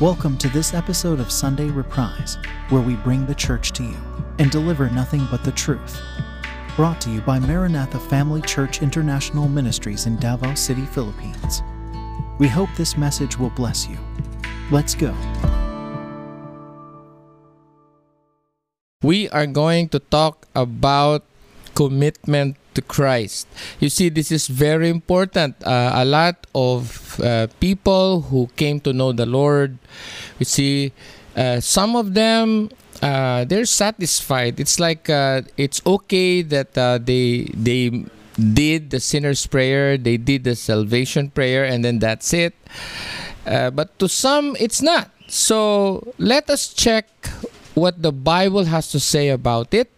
Welcome to this episode of Sunday Reprise, where we bring the church to you and deliver nothing but the truth. Brought to you by Maranatha Family Church International Ministries in Davao City, Philippines. We hope this message will bless you. Let's go. we are going to talk about commitment to Christ. You see, this is very important. Uh, a lot of uh, people who came to know the Lord, you see, uh, some of them uh, they're satisfied. It's like uh, it's okay that uh, they they did the sinner's prayer, they did the salvation prayer, and then that's it. but to some, it's not. So let us check what the Bible has to say about it.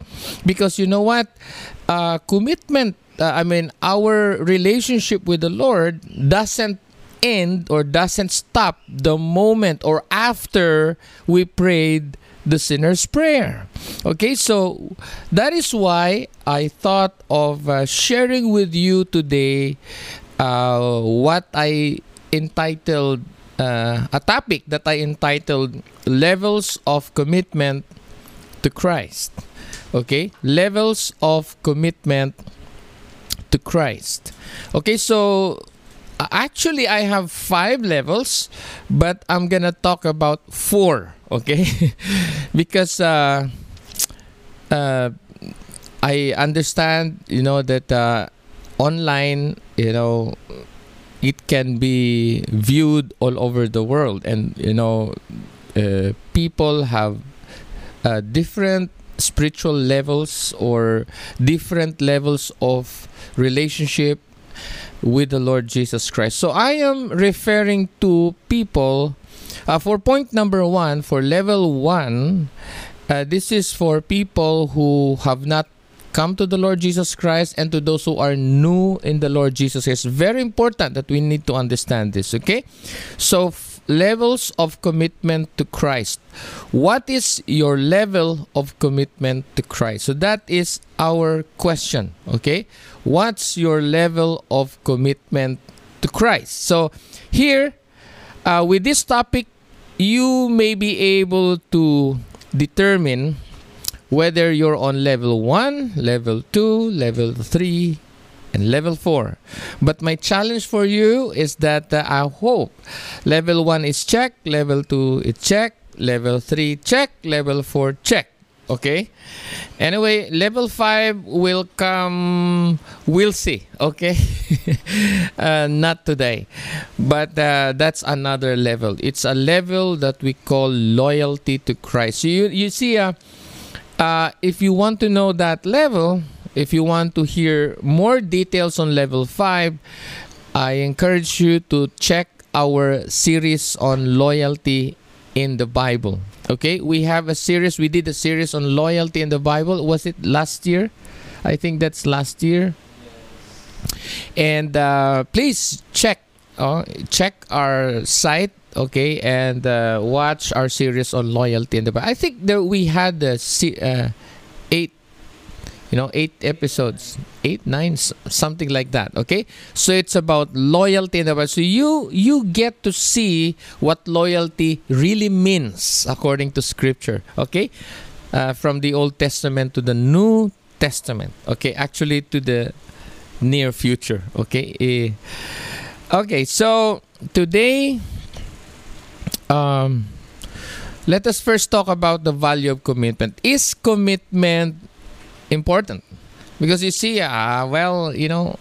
Because you know what? Uh, commitment, uh, I mean, our relationship with the Lord doesn't end or doesn't stop the moment or after we prayed the sinner's prayer. Okay, so that is why I thought of uh, sharing with you today uh, what I entitled uh, a topic that I entitled Levels of Commitment to Christ. Okay? Levels of Commitment to Christ. Okay, so actually I have five levels, but I'm gonna talk about four. Okay, because uh, uh, I understand, you know, that uh, online, you know, it can be viewed all over the world and you know uh, people have uh, different spiritual levels or different levels of relationship with the Lord Jesus Christ. So I am referring to people uh, for point number one, for level one, uh, this is for people who have not come to the Lord Jesus Christ and to those who are new in the Lord Jesus Christ. Very important that we need to understand this, okay? So, levels of commitment to Christ. What is your level of commitment to Christ? So, that is our question, okay? What's your level of commitment to Christ? So, here, uh, with this topic, you may be able to determine whether you're on level 1, level 2, level 3, and level 4. But my challenge for you is that uh, I hope level 1 is check, level 2 is check, level 3 check, level 4 check. Okay? Anyway, level 5 will come, we'll see. Okay? uh, not today. But uh, that's another level. It's a level that we call loyalty to Christ. You, you see, uh, uh, if you want to know that level, if you want to hear more details on level 5, I encourage you to check our series on loyalty in the Bible. Okay, we have a series, we did a series on loyalty in the Bible. Was it last year? I think that's last year. And uh, please check uh, check our site okay and uh, watch our series on loyalty in the Bible. I think that we had uh, uh, you know eight episodes eight nine something like that okay? So it's about loyalty in the Bible so you you get to see what loyalty really means according to scripture okay? Uh, from the old testament to the new testament okay? Actually to the near future okay? Uh, okay so today um, let us first talk about the value of commitment. Is commitment important? Because you see, uh, well, you know,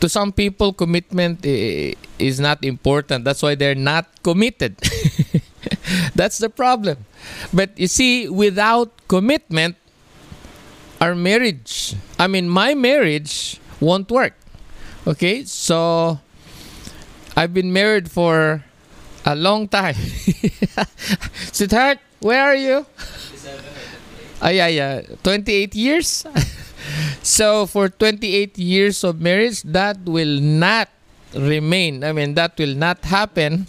to some people, commitment is not important. That's why they're not committed. That's the problem. But you see, without commitment, our marriage, I mean, my marriage won't work. Okay, so I've been married for a long time. Sweetheart, where are you? Ah, yeah, yeah. 28 years? so, for 28 years of marriage, that will not remain. I mean, that will not happen.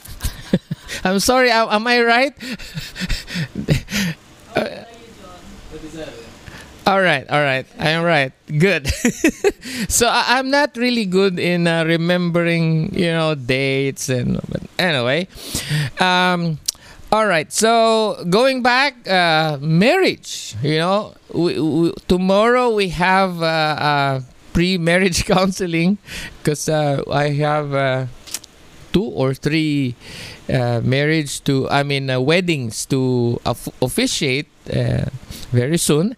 I'm sorry, am I right? uh, all right, all right. I am right. Good. so I, am not really good in uh, remembering, you know, dates and. But anyway, um, All right. So going back, uh, marriage. You know, we, we, tomorrow we have uh, uh, pre-marriage counseling because uh, I have uh, two or three uh, marriage to I mean weddings to of- officiate very soon.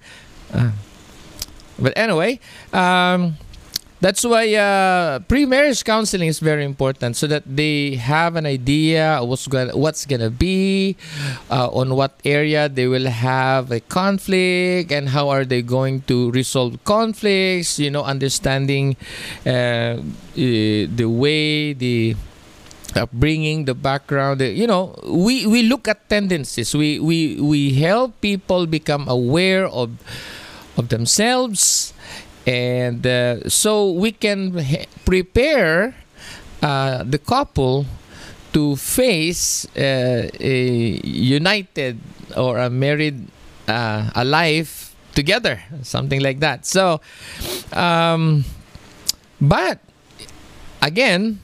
But anyway, um, that's why uh, pre-marriage counseling is very important, so that they have an idea what's going what's gonna be, uh, on what area they will have a conflict, and how are they going to resolve conflicts. You know, understanding uh, the way the upbringing, the background. you know, we we look at tendencies. We we we help people become aware of of themselves, and uh, so we can prepare uh, the couple to face uh, a united or a married uh, a life together, something like that. So, um, but again,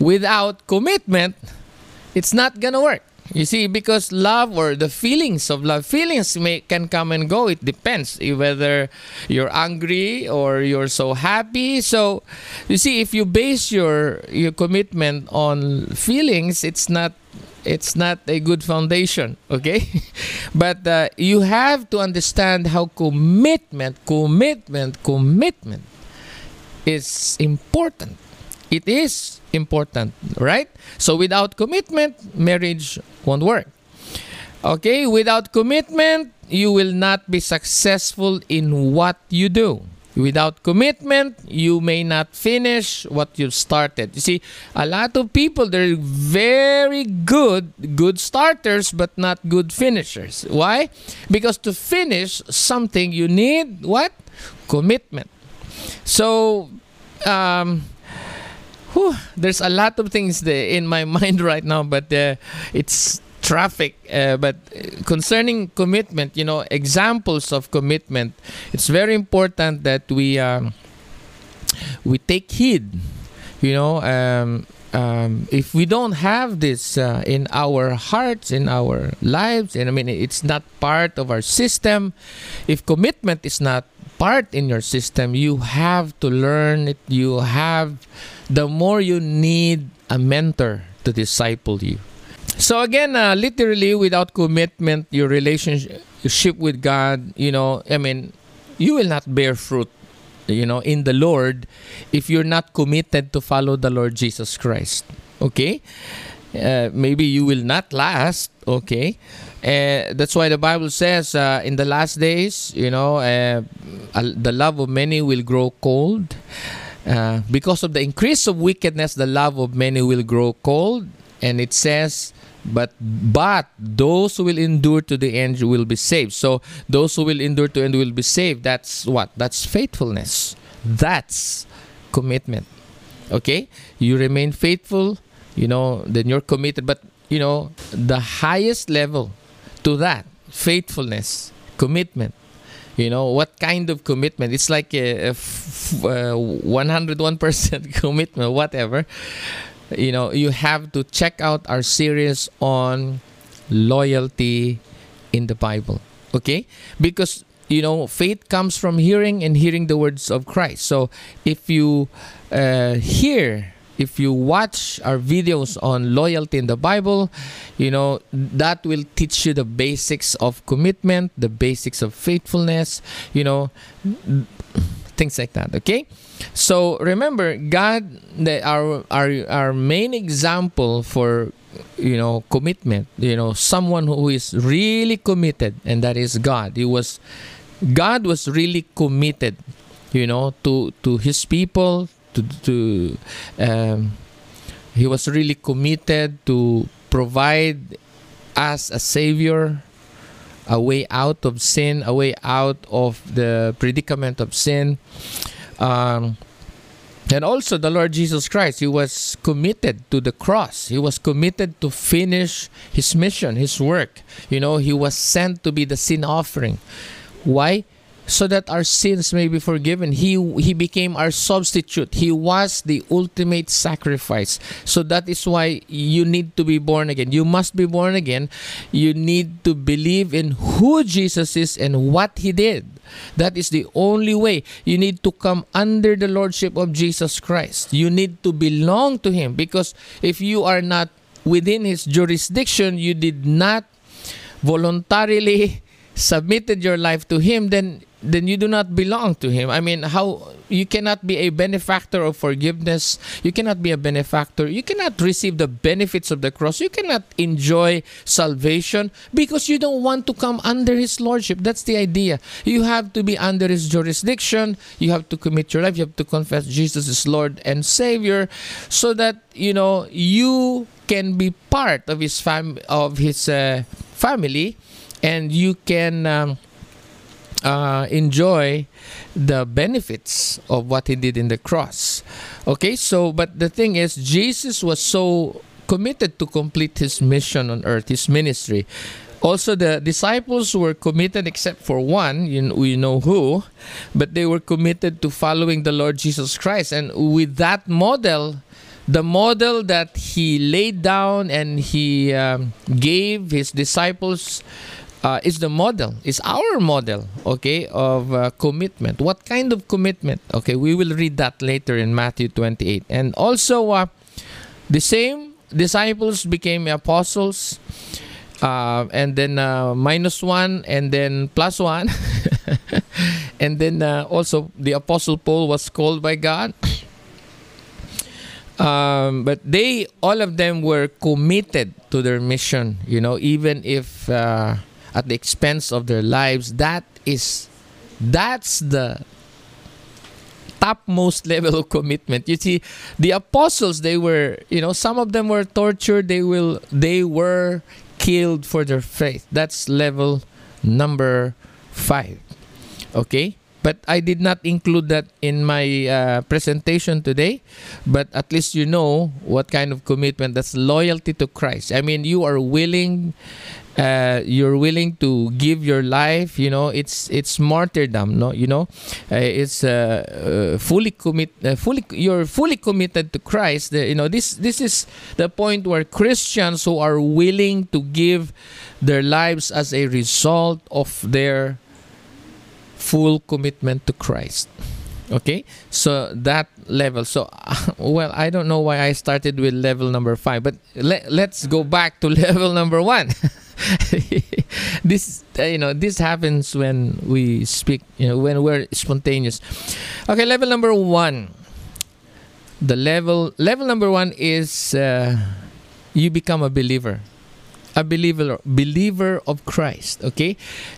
without commitment, it's not gonna work. You see, because love or the feelings of love, feelings may can come and go. It depends whether you're angry or you're so happy. So, you see, if you base your your commitment on feelings, it's not it's not a good foundation. Okay, but uh, you have to understand how commitment, commitment, commitment is important. It is important, right? So without commitment, marriage won't work. Okay, without commitment, you will not be successful in what you do. Without commitment, you may not finish what you've started. You see, a lot of people they're very good, good starters, but not good finishers. Why? Because to finish something, you need what? Commitment. So, um, whew, there's a lot of things in my mind right now, but uh, it's traffic. Uh, but concerning commitment, you know, examples of commitment, it's very important that we um, we take heed. You know, um, um, if we don't have this uh, in our hearts, in our lives, and I mean, it's not part of our system. If commitment is not part in your system, you have to learn it. You have, the more you need a mentor to disciple you. So again, uh, literally, without commitment, your relationship with God, you know, I mean, you will not bear fruit, you know, in the Lord if you're not committed to follow the Lord Jesus Christ. Okay? Uh, maybe you will not last. Okay? Uh, that's why the Bible says uh, in the last days, you know, uh, the love of many will grow cold. Uh, because of the increase of wickedness, the love of many will grow cold. And it says, but but those who will endure to the end will be saved. So those who will endure to end will be saved. That's what? That's faithfulness. That's commitment. Okay? You remain faithful, you know, then you're committed. But you know, the highest level to that, faithfulness, commitment. You know, what kind of commitment? It's like a, a f- uh, 101% commitment, whatever you know you have to check out our series on loyalty in the bible okay because you know faith comes from hearing and hearing the words of christ so if you uh, hear if you watch our videos on loyalty in the bible you know that will teach you the basics of commitment the basics of faithfulness you know things like that okay? So remember god the, our our our main example for you know commitment you know someone who is really committed and that is god. He was god was really committed you know to to his people to to um, he was really committed to provide us a savior a way out of sin a way out of the predicament of sin um, and also the Lord Jesus Christ, he was committed to the cross. He was committed to finish his mission, his work. You know, he was sent to be the sin offering. Why? So that our sins may be forgiven. He he became our substitute. He was the ultimate sacrifice. So that is why you need to be born again. You must be born again. You need to believe in who Jesus is and what he did. That is the only way. You need to come under the lordship of Jesus Christ. You need to belong to him because if you are not within his jurisdiction, you did not voluntarily submitted your life to him, then then you do not belong to him. I mean, how you cannot be a benefactor of forgiveness. You cannot be a benefactor. You cannot receive the benefits of the cross. You cannot enjoy salvation because you don't want to come under his lordship. That's the idea. You have to be under his jurisdiction. You have to commit your life. You have to confess Jesus is Lord and Savior so that, you know, you can be part of his fam of his uh, family and you can um, uh, enjoy the benefits of what he did in the cross. Okay, so but the thing is, Jesus was so committed to complete his mission on earth, his ministry. Also, the disciples were committed, except for one, you know, we know who, but they were committed to following the Lord Jesus Christ. And with that model, the model that he laid down and he um, gave his disciples uh, is the model, is our model, okay, of uh, commitment. What kind of commitment? Okay, we will read that later in Matthew 28. And also, uh, the same disciples became apostles, uh, and then uh, minus one, and then plus one. and then uh, also, the apostle Paul was called by God. Um, but they all of them were committed to their mission you know even if uh, at the expense of their lives that is that's the topmost level of commitment you see the apostles they were you know some of them were tortured they will they were killed for their faith that's level number 5 okay but I did not include that in my uh, presentation today. But at least you know what kind of commitment that's loyalty to Christ. I mean, you are willing. Uh, you're willing to give your life you know it's it's martyrdom no you know uh, it's uh, uh fully commit uh, fully you're fully committed to christ you know this this is the point where christians who are willing to give their lives as a result of their full commitment to Christ. Okay, so that level. So, well, I don't know why I started with level number five, but let, let's go back to level number one. this, uh, you know, this happens when we speak, you know, when we're spontaneous. Okay, level number one. The level level number one is uh, you become a believer a believer believer of Christ. Okay,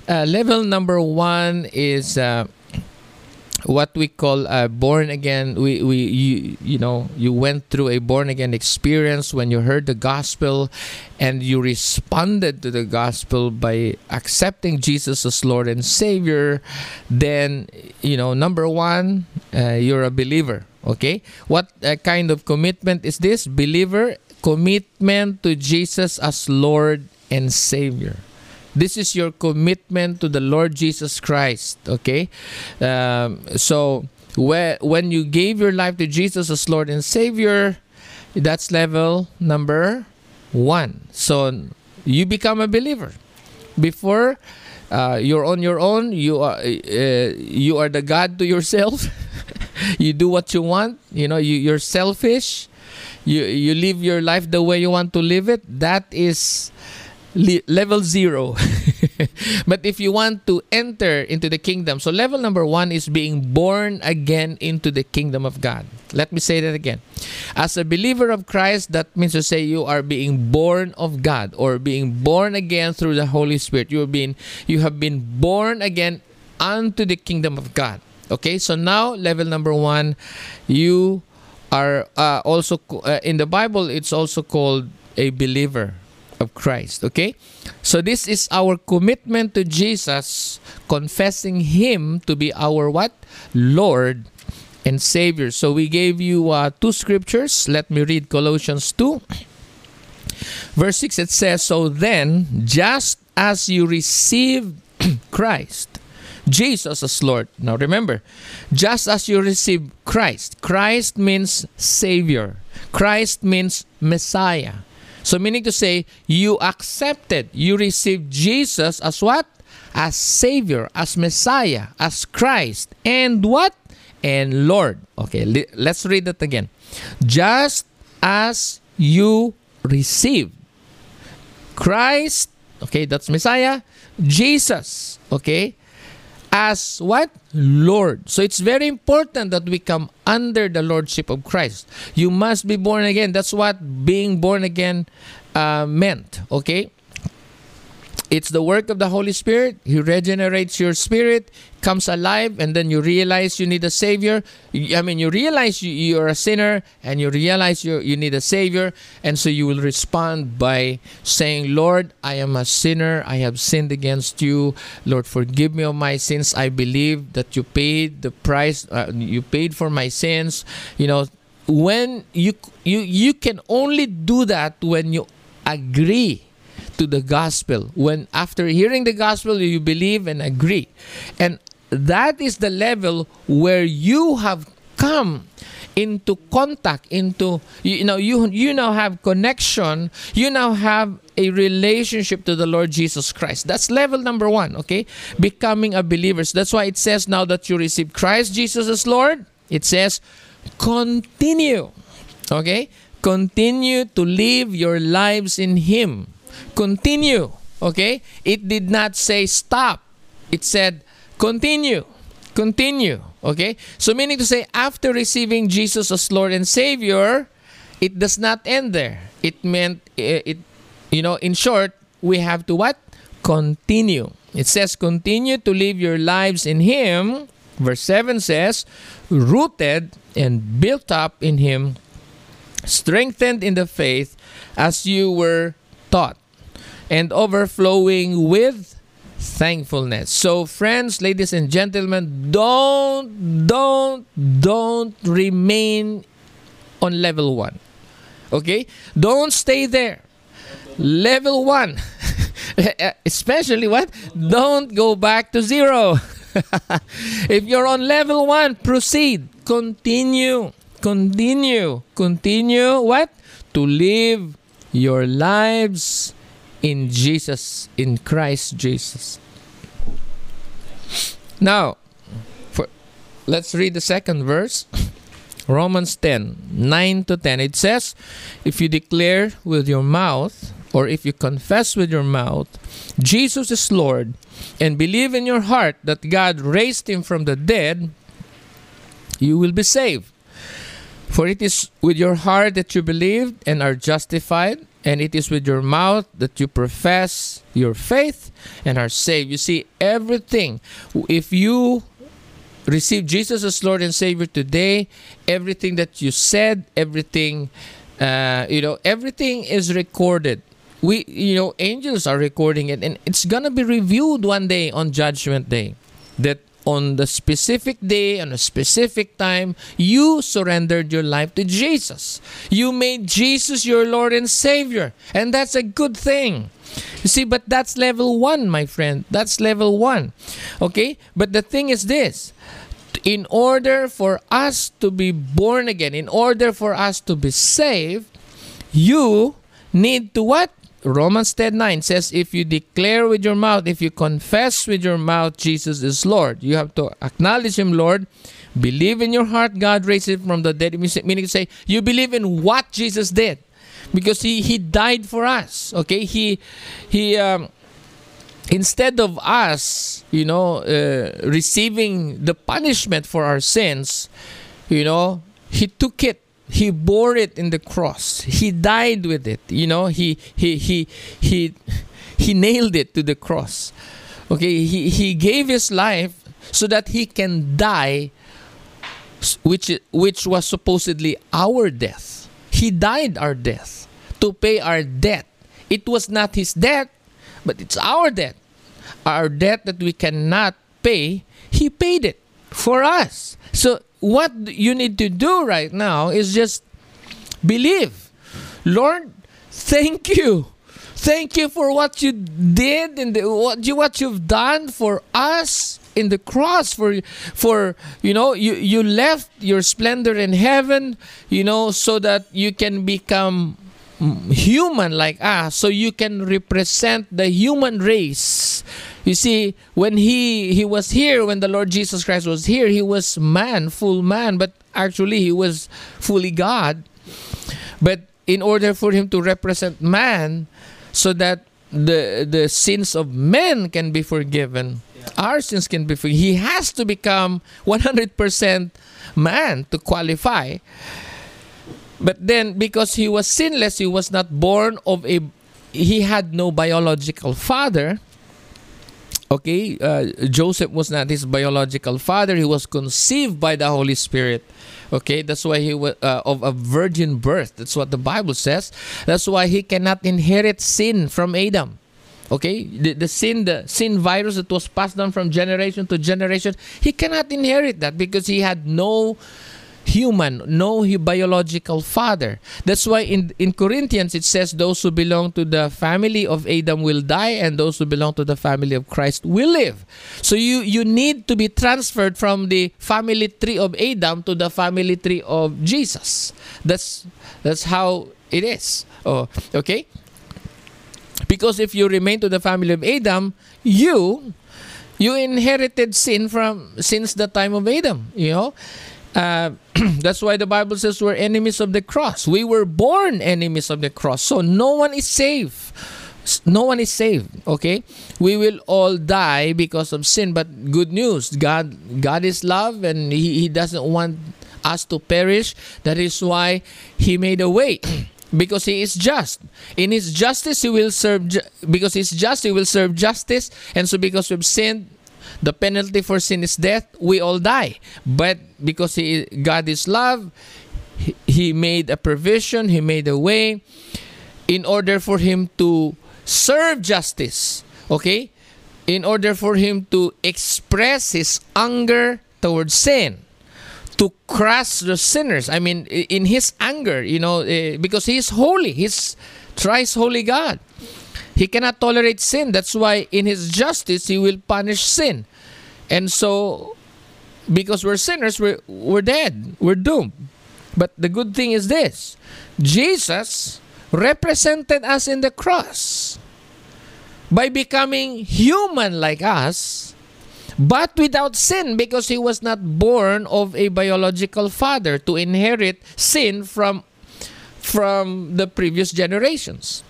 uh, level number one is. Uh, what we call uh, born again we, we you, you know you went through a born again experience when you heard the gospel and you responded to the gospel by accepting jesus as lord and savior. Then you know number one uh, you're a believer okay? What uh, kind of commitment is this? Believer commitment to Jesus as Lord and Savior. This is your commitment to the Lord Jesus Christ. Okay, um, so where, when you gave your life to Jesus as Lord and Savior, that's level number one. So you become a believer. Before uh, you're on your own, you are uh, you are the God to yourself. you do what you want. You know you, you're selfish you you live your life the way you want to live it that is li- level 0 but if you want to enter into the kingdom so level number 1 is being born again into the kingdom of God. Let me say that again. As a believer of Christ that means to say you are being born of God or being born again through the Holy Spirit. You have been you have been born again unto the kingdom of God. Okay so now level number 1 you are uh, also uh, in the Bible it's also called a believer of Christ okay? So this is our commitment to Jesus confessing him to be our what? Lord and Savior. So we gave you uh, two scriptures. Let me read Colossians 2 verse 6 it says so then just as you received Christ Jesus as Lord. Now remember, just as you receive Christ, Christ means Savior, Christ means Messiah. So, meaning to say, you accepted, you received Jesus as what? As Savior, as Messiah, as Christ, and what? And Lord. Okay, let's read that again. Just as you received Christ, okay, that's Messiah, Jesus, okay, as what? Lord. So it's very important that we come under the lordship of Christ. You must be born again. That's what being born again uh, meant, okay? It's the work of the Holy Spirit. He regenerates your spirit, comes alive, and then you realize you need a Savior. I mean, you realize you, you're a sinner and you realize you, you need a Savior. And so you will respond by saying, Lord, I am a sinner. I have sinned against you. Lord, forgive me of my sins. I believe that you paid the price, uh, you paid for my sins. You know, when you, you, you can only do that when you agree to the gospel. When after hearing the gospel, you believe and agree. And that is the level where you have come into contact into you know you you now have connection. You now have a relationship to the Lord Jesus Christ. That's level number 1 okay? Becoming a believer. So that's why it says now that you receive Christ Jesus as Lord. It says continue okay? Continue to live your lives in him continue. Okay? It did not say stop. It said continue. Continue. Okay? So meaning to say after receiving Jesus as Lord and Savior, it does not end there. It meant eh, it you know, in short, we have to what? Continue. It says continue to live your lives in him. Verse 7 says, rooted and built up in him, strengthened in the faith as you were taught and overflowing with thankfulness. So, friends, ladies and gentlemen, don't, don't, don't remain on level one. Okay? Don't stay there. Level one. Especially what? Don't go back to zero. if you're on level one, proceed. Continue. Continue. Continue what? To live your lives in Jesus, in Christ Jesus. Now, for, let's read the second verse. Romans 10, 9 to 10. It says, If you declare with your mouth, or if you confess with your mouth, Jesus is Lord, and believe in your heart that God raised him from the dead, you will be saved. For it is with your heart that you believe and are justified, and it is with your mouth that you profess your faith and are saved. You see, everything, if you receive Jesus as Lord and Savior today, everything that you said, everything, uh, you know, everything is recorded. We, you know, angels are recording it, and it's gonna be reviewed one day on Judgment Day. That on the specific day, on a specific time, you surrendered your life to Jesus. You made Jesus your Lord and Savior. And that's a good thing. You see, but that's level one, my friend. That's level one. Okay? But the thing is this in order for us to be born again, in order for us to be saved, you need to what? Romans 10 9 says, If you declare with your mouth, if you confess with your mouth Jesus is Lord, you have to acknowledge Him, Lord. Believe in your heart God raised Him from the dead. Meaning to say, you believe in what Jesus did. Because He, he died for us. Okay? He, he, um, instead of us, you know, uh, receiving the punishment for our sins, you know, He took it he bore it in the cross. He died with it you know. He he he he he nailed it to the cross. Okay he he gave his life so that he can die which which was supposedly our death. He died our death to pay our debt. It was not his debt but it's our debt. Our debt that we cannot pay he paid it for us. So what you need to do right now is just believe. Lord, thank you. Thank you for what you did and what you what you've done for us in the cross for for you know you you left your splendor in heaven you know so that you can become human like us so you can represent the human race you see when he he was here when the lord jesus christ was here he was man full man but actually he was fully god. But in order for him to represent man so that the the sins of men can be forgiven our sins can be forgiven he has to become 100% man to qualify. But then because he was sinless he was not born of a he had no biological father okay uh, joseph was not his biological father. He was conceived by the holy spirit. Okay that's why he was uh, of a virgin birth. That's what the bible says. That's why he cannot inherit sin from adam. Okay the, the sin the sin virus that was passed down from generation to generation he cannot inherit that because he had no human, no biological father. That's why in, in Corinthians it says those who belong to the family of Adam will die and those who belong to the family of Christ will live. So you, you need to be transferred from the family tree of Adam to the family tree of Jesus. That's that's how it is. Oh, okay? Because if you remain to the family of Adam, you you inherited sin from since the time of Adam, you know? Uh, that's why the Bible says we're enemies of the cross. We were born enemies of the cross. So no one is safe. No one is saved. Okay, we will all die because of sin. But good news, God, God is love, and He, he doesn't want us to perish. That is why He made a way. because he is just in his justice he will serve ju- because he's just he will serve justice and so because we've sinned the penalty for sin is death. We all die. But because he, God is love, he, made a provision, He made a way in order for Him to serve justice. Okay? In order for Him to express His anger towards sin to crush the sinners. I mean, in his anger, you know, uh, because he is holy, he's thrice holy God. He cannot tolerate sin. That's why in his justice he will punish sin. And so because we're sinners, we're, we're dead. We're doomed. But the good thing is this Jesus represented us in the cross by becoming human like us, but without sin because he was not born of a biological father to inherit sin from from the previous generations.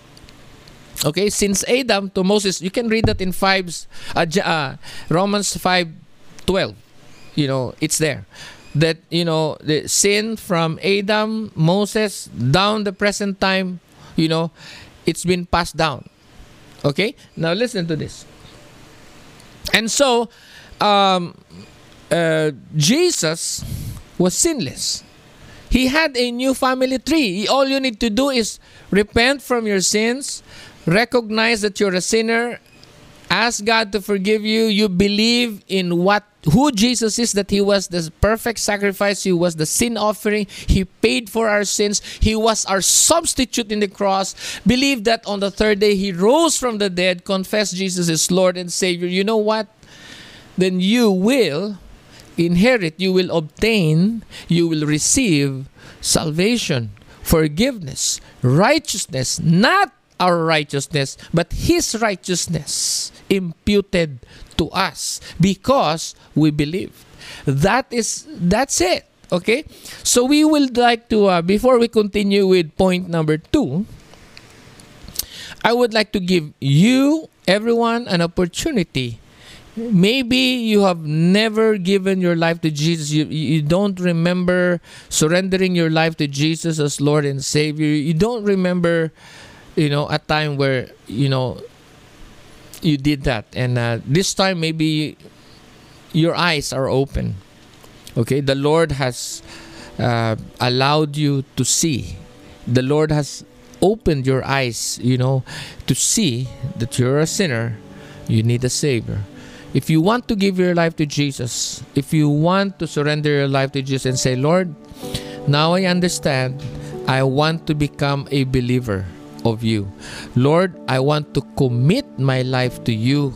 Okay, since Adam to Moses, you can read that in five, uh, uh, Romans five, twelve. You know, it's there. That you know the sin from Adam, Moses down the present time. You know, it's been passed down. Okay, now listen to this. And so, um, uh, Jesus was sinless. He had a new family tree. All you need to do is repent from your sins, recognize that you're a sinner, ask God to forgive you, you believe in what who Jesus is that he was the perfect sacrifice, he was the sin offering, he paid for our sins, he was our substitute in the cross. Believe that on the third day he rose from the dead, confess Jesus is Lord and Savior. You know what? Then you will inherit, you will obtain, you will receive salvation, forgiveness, righteousness, not our righteousness, but His righteousness imputed to us because we believe. That is that's it. Okay, so we will like to uh, before we continue with point number two. I would like to give you everyone an opportunity maybe you have never given your life to Jesus. You, you don't remember surrendering your life to Jesus as Lord and Savior. You don't remember you know a time where you know you did that. And uh, this time maybe your eyes are open. Okay? The lord has uh, allowed you to see. The lord has opened your eyes you know to see that you're a sinner you need a savior. If you want to give your life to jesus if you want to surrender your life to jesus and say lord now i understand. I want to become a believer of you. Lord, I want to commit my life to you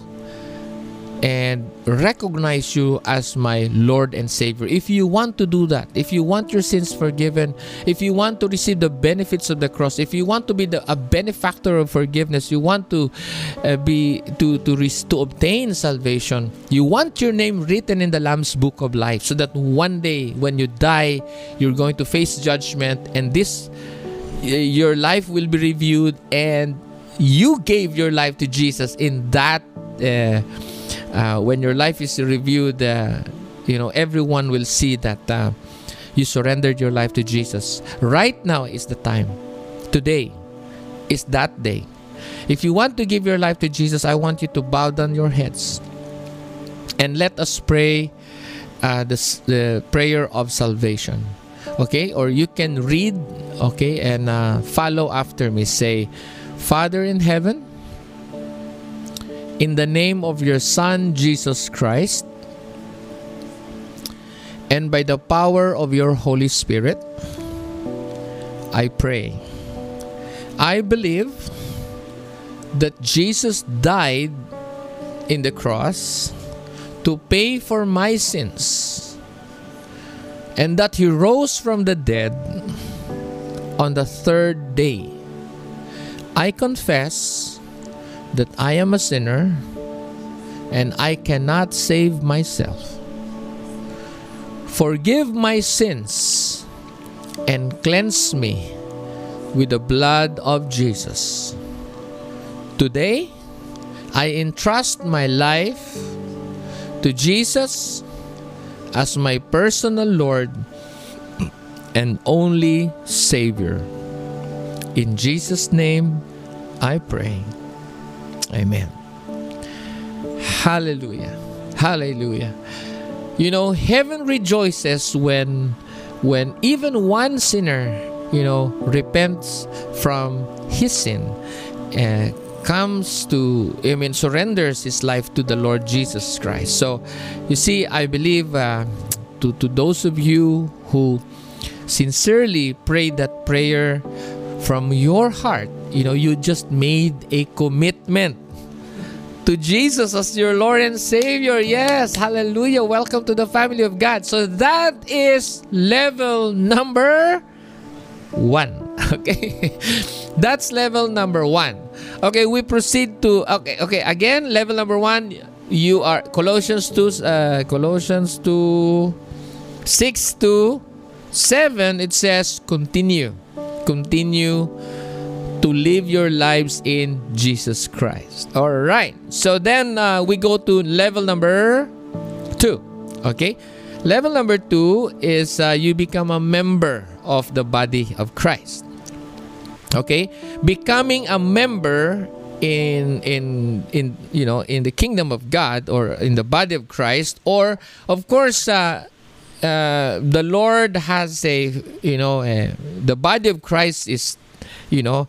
and recognize you as my Lord and Savior. If you want to do that, if you want your sins forgiven, if you want to receive the benefits of the cross, if you want to be the, a benefactor of forgiveness, you want to uh, be to to to obtain salvation, you want your name written in the Lamb's book of life, so that one day when you die, you're going to face judgment, and this your life will be reviewed and you gave your life to Jesus in that uh, uh, when your life is reviewed, uh, you know, everyone will see that uh, you surrendered your life to Jesus. Right now is the time. Today is that day. If you want to give your life to Jesus, I want you to bow down your heads and let us pray uh, the, the prayer of salvation. Okay? Or you can read, okay, and uh, follow after me. Say, Father in heaven, in the name of your Son, Jesus Christ, and by the power of your Holy Spirit, I pray. I believe that Jesus died in the cross to pay for my sins and that he rose from the dead on the third day. I confess that I am a sinner and I cannot save myself. Forgive my sins and cleanse me with the blood of Jesus. Today, I entrust my life to Jesus as my personal Lord and only Savior. In Jesus' name, I pray. Amen. Hallelujah. Hallelujah. You know, heaven rejoices when when even one sinner, you know, repents from his sin and comes to I mean surrenders his life to the Lord Jesus Christ. So, you see, I believe uh, to to those of you who sincerely pray that prayer from your heart, you know, you just made a commitment to Jesus as your Lord and Savior. Yes, hallelujah. Welcome to the family of God. So that is level number one. Okay, that's level number one. Okay, we proceed to okay. Okay, again, level number one. You are Colossians two. Uh, Colossians two, six to seven. It says continue, continue to live your lives in Jesus Christ. All right. So then uh, we go to level number two. Okay. Level number two is uh, you become a member of the body of Christ. Okay. Becoming a member in in in you know in the kingdom of God or in the body of Christ or of course uh, uh, the Lord has a you know uh, the body of Christ is you know,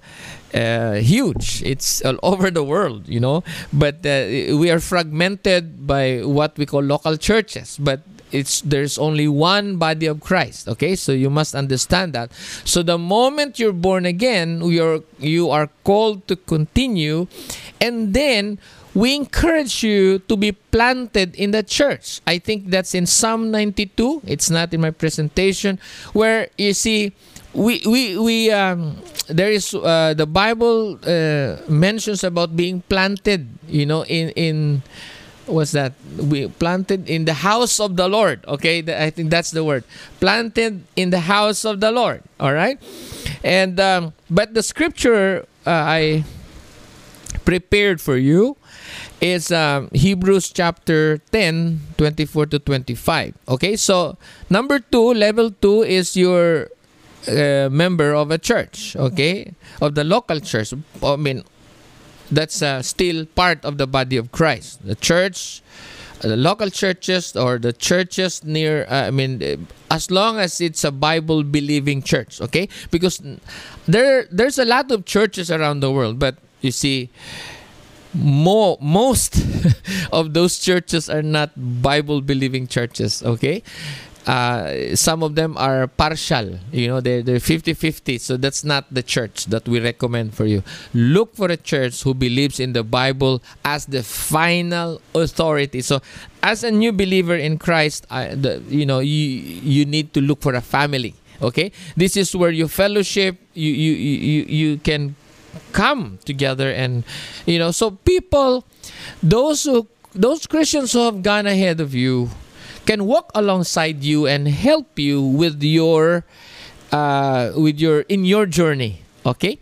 uh, huge. It's all over the world, you know. But uh, we are fragmented by what we call local churches. But it's there's only one body of Christ. Okay, so you must understand that. So the moment you're born again, you're you are called to continue, and then we encourage you to be planted in the church. I think that's in Psalm 92. It's not in my presentation, where you see we we we um, there is uh, the Bible uh, mentions about being planted. You know, in in what's that? We planted in the house of the Lord. Okay, I think that's the word. Planted in the house of the Lord. All right, and um, but the scripture uh, I prepared for you is um, Hebrews chapter 10, 24 to 25. Okay, so number two, level two is your uh, member of a church, okay, of the local church. I mean, that's uh, still part of the body of Christ. The church, uh, the local churches, or the churches near. Uh, I mean, uh, as long as it's a Bible believing church, okay, because there there's a lot of churches around the world, but you see. More, most of those churches are not Bible believing churches, okay? Uh, some of them are partial you know they're, they're 50-50 so that's not the church that we recommend for you. Look for a church who believes in the bible as the final authority. So as a new believer in christ I, the, you know you you need to look for a family okay? This is where you fellowship you you you, you can come together and you know so people those who those christians who have gone ahead of you can walk alongside you and help you with your uh, with your in your journey okay?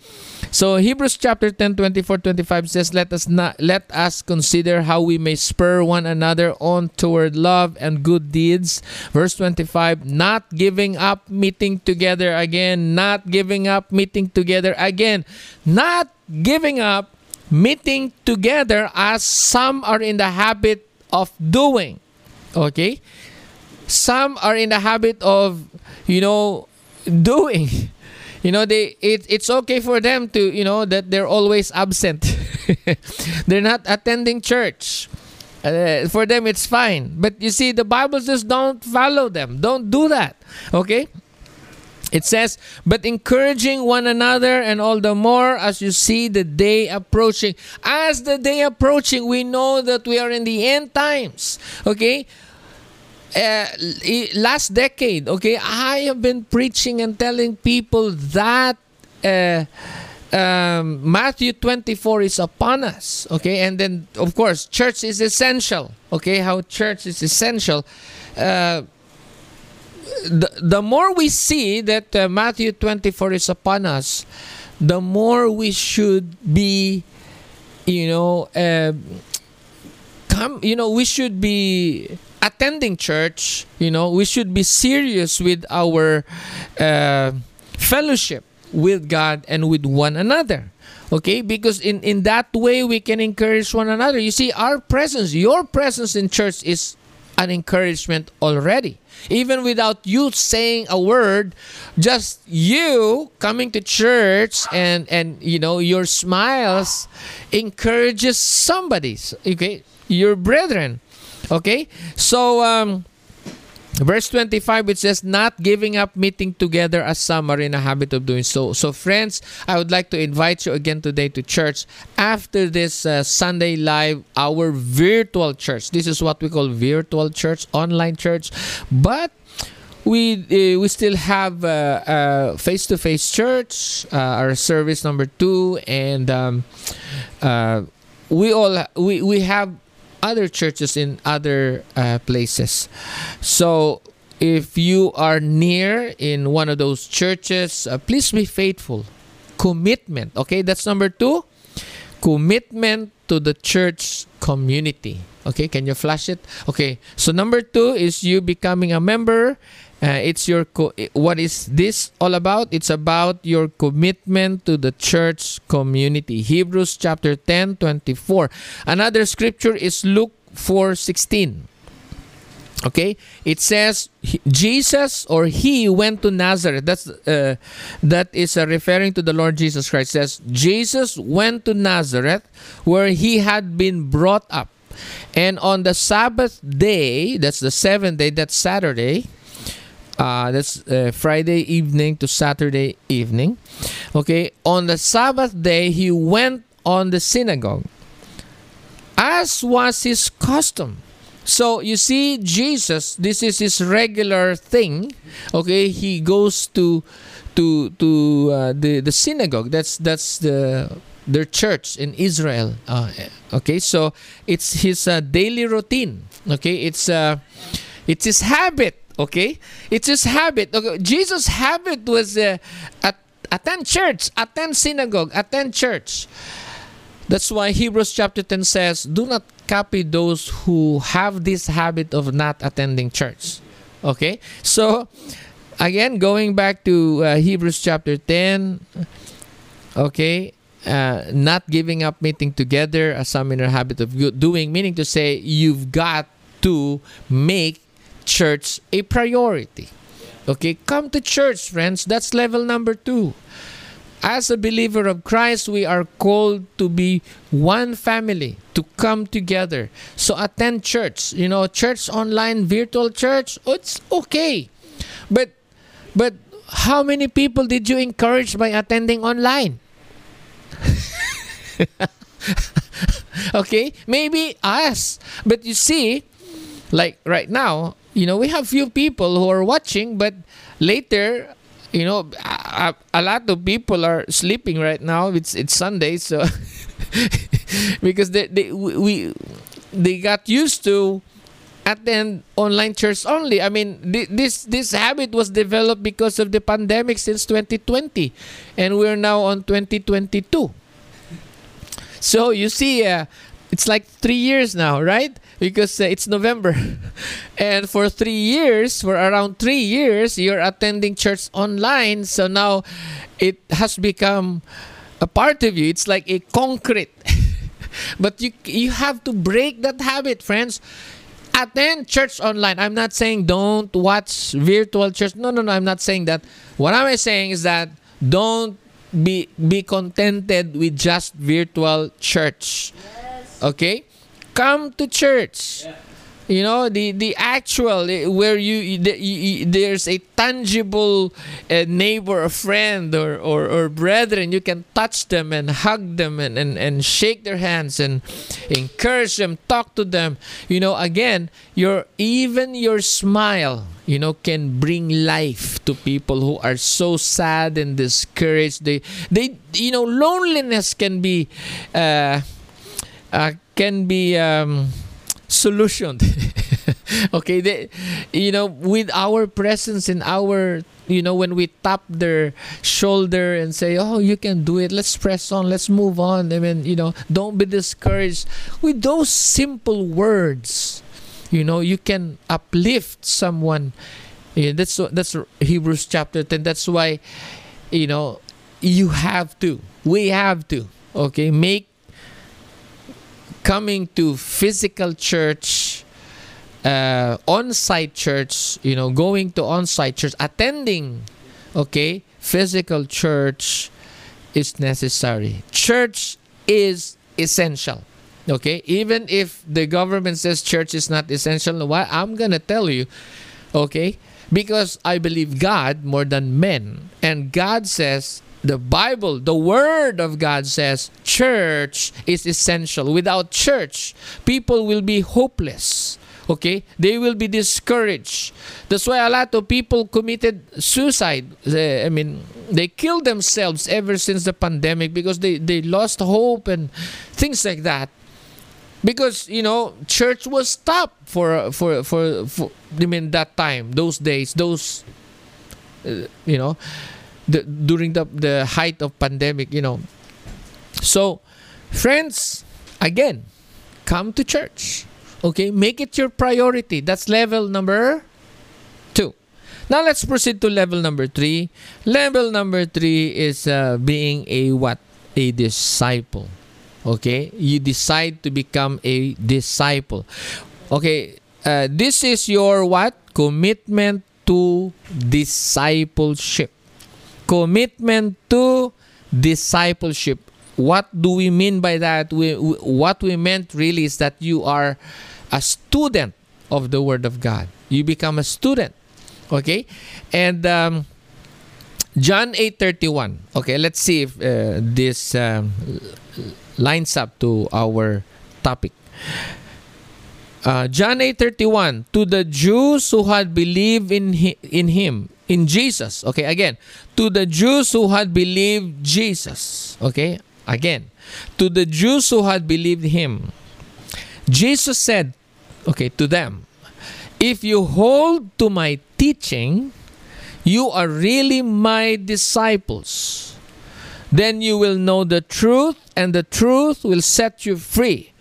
So Hebrews chapter 10 24 25 says let us not let us consider how we may spur one another on toward love and good deeds. Verse 25 not giving up meeting together again not giving up meeting together again not giving up meeting together as some are in the habit of doing okay? Some are in the habit of you know doing. You know they it, it's okay for them to you know that they're always absent. They're not attending church. Uh, for them it's fine. But you see the bible says don't follow them. Don't do that. Okay it says, but encouraging one another, and all the more as you see the day approaching. As the day approaching, we know that we are in the end times. Okay? Uh, last decade, okay, I have been preaching and telling people that uh, um, Matthew 24 is upon us, okay, and then of course, church is essential, okay, how church is essential. Uh, the, the more we see that uh, Matthew 24 is upon us, the more we should be, you know, uh, come, you know, we should be attending church. You know, we should be serious with our uh, fellowship with God and with one another. Okay, because in in that way we can encourage one another. You see, our presence, your presence in church is an encouragement already. Even without you saying a word just you coming to church and and you know your smiles encourages somebody okay? Your brethren okay? So um Verse 25, it says, Not giving up meeting together as some are in a habit of doing so. So, friends, I would like to invite you again today to church after this uh, Sunday live, our virtual church. This is what we call virtual church, online church. But we uh, we still have face to face church, uh, our service number two, and um, uh, we all we we have other churches in other uh, places. So if you are near in one of those churches, uh, please be faithful. Commitment. Okay, that's number two. Commitment to the church community. Okay, can you flash it? Okay, so number two is you becoming a member uh, it's your co- what is this all about? It's about your commitment to the church community. Hebrews chapter 10, 24. Another scripture is Luke 4, 16. Okay, it says Jesus or he went to Nazareth. That's uh, that is uh, referring to the Lord Jesus Christ. It says Jesus went to Nazareth where he had been brought up, and on the Sabbath day, that's the seventh day, that's Saturday uh, that's uh, Friday evening to Saturday evening. Okay, on the Sabbath day, he went on the synagogue, as was his custom. So you see, Jesus, this is his regular thing. Okay, he goes to to to uh, the the synagogue. That's that's the their church in Israel. Uh, okay, so it's his uh, daily routine. Okay, it's uh, it's his habit Okay? It's his habit. Okay? Jesus' habit was uh, at, attend church, attend synagogue, attend church. That's why Hebrews chapter 10 says, Do not copy those who have this habit of not attending church. Okay? So, again, going back to uh, Hebrews chapter 10, okay, uh, not giving up meeting together as some in habit of doing, meaning to say, you've got to make church a priority. Okay, come to church, friends. That's level number two. as a believer of Christ, we are called to be one family, to come together. So attend church. You know, church online, virtual church, it's okay. But but how many people did you encourage by attending online? okay, maybe us. But you see, like right now, you know, we have few people who are watching, but later you know a, a, lot of people are sleeping right now. It's it's sunday so because they, they we they got used to attend online church only. I mean this this habit was developed because of the pandemic since 2020 and we're now on 2022 so you see uh, it's like three years now, right? Because uh, it's November. and for three years, for around three years, you're attending church online. So now it has become a part of you. It's like a concrete. but you you have to break that habit, friends. Attend church online. I'm not saying don't watch virtual church. No, no, no. I'm not saying that. What am I saying is that don't be be contented with just virtual church. Yeah Okay? Come to church. Yeah. You know the the actual eh, where you, the, you there's a tangible uh, neighbor, a friend, or, or or brethren. You can touch them and hug them and, and and shake their hands and encourage them, talk to them. You know, again, your even your smile, you know, can bring life to people who are so sad and discouraged. They they you know loneliness can be. Uh, uh, can be um, solutioned. okay, they, you know, with our presence and our, you know, when we tap their shoulder and say, "Oh, you can do it. Let's press on. Let's move on." I mean, you know, don't be discouraged. With those simple words, you know, you can uplift someone. Yeah, that's that's Hebrews chapter ten. That's why, you know, you have to. We have to. Okay, make coming to physical church, uh, on-site church, you know, going to on-site church, attending, okay, physical church is necessary. Church is essential. Okay, even if the government says church is not essential, why I'm gonna tell you, okay, because I believe God more than men, and God says the Bible, the Word of God says church is essential. Without church, people will be hopeless. Okay? They will be discouraged. That's why a lot of people committed suicide. I mean, they killed themselves ever since the pandemic because they, they lost hope and things like that. Because, you know, church was stopped for, for, for, for I mean, that time, those days, those, uh, you know the, during the, the height of pandemic, you know. So, friends, again, come to church. Okay, make it your priority. That's level number two. Now let's proceed to level number three. Level number three is uh, being a what? A disciple. Okay, you decide to become a disciple. Okay, uh, this is your what? Commitment to discipleship commitment to discipleship. What do we mean by that? We, we, what we meant really is that you are a student of the Word of God. You become a student. Okay? And um, John 8.31. Okay, let's see if uh, this um, lines up to our topic. Uh, John 8:31 to the Jews who had believed in hi- in him in Jesus. Okay, again, to the Jews who had believed Jesus. Okay, again, to the Jews who had believed him. Jesus said, okay, to them, if you hold to my teaching, you are really my disciples. Then you will know the truth, and the truth will set you free.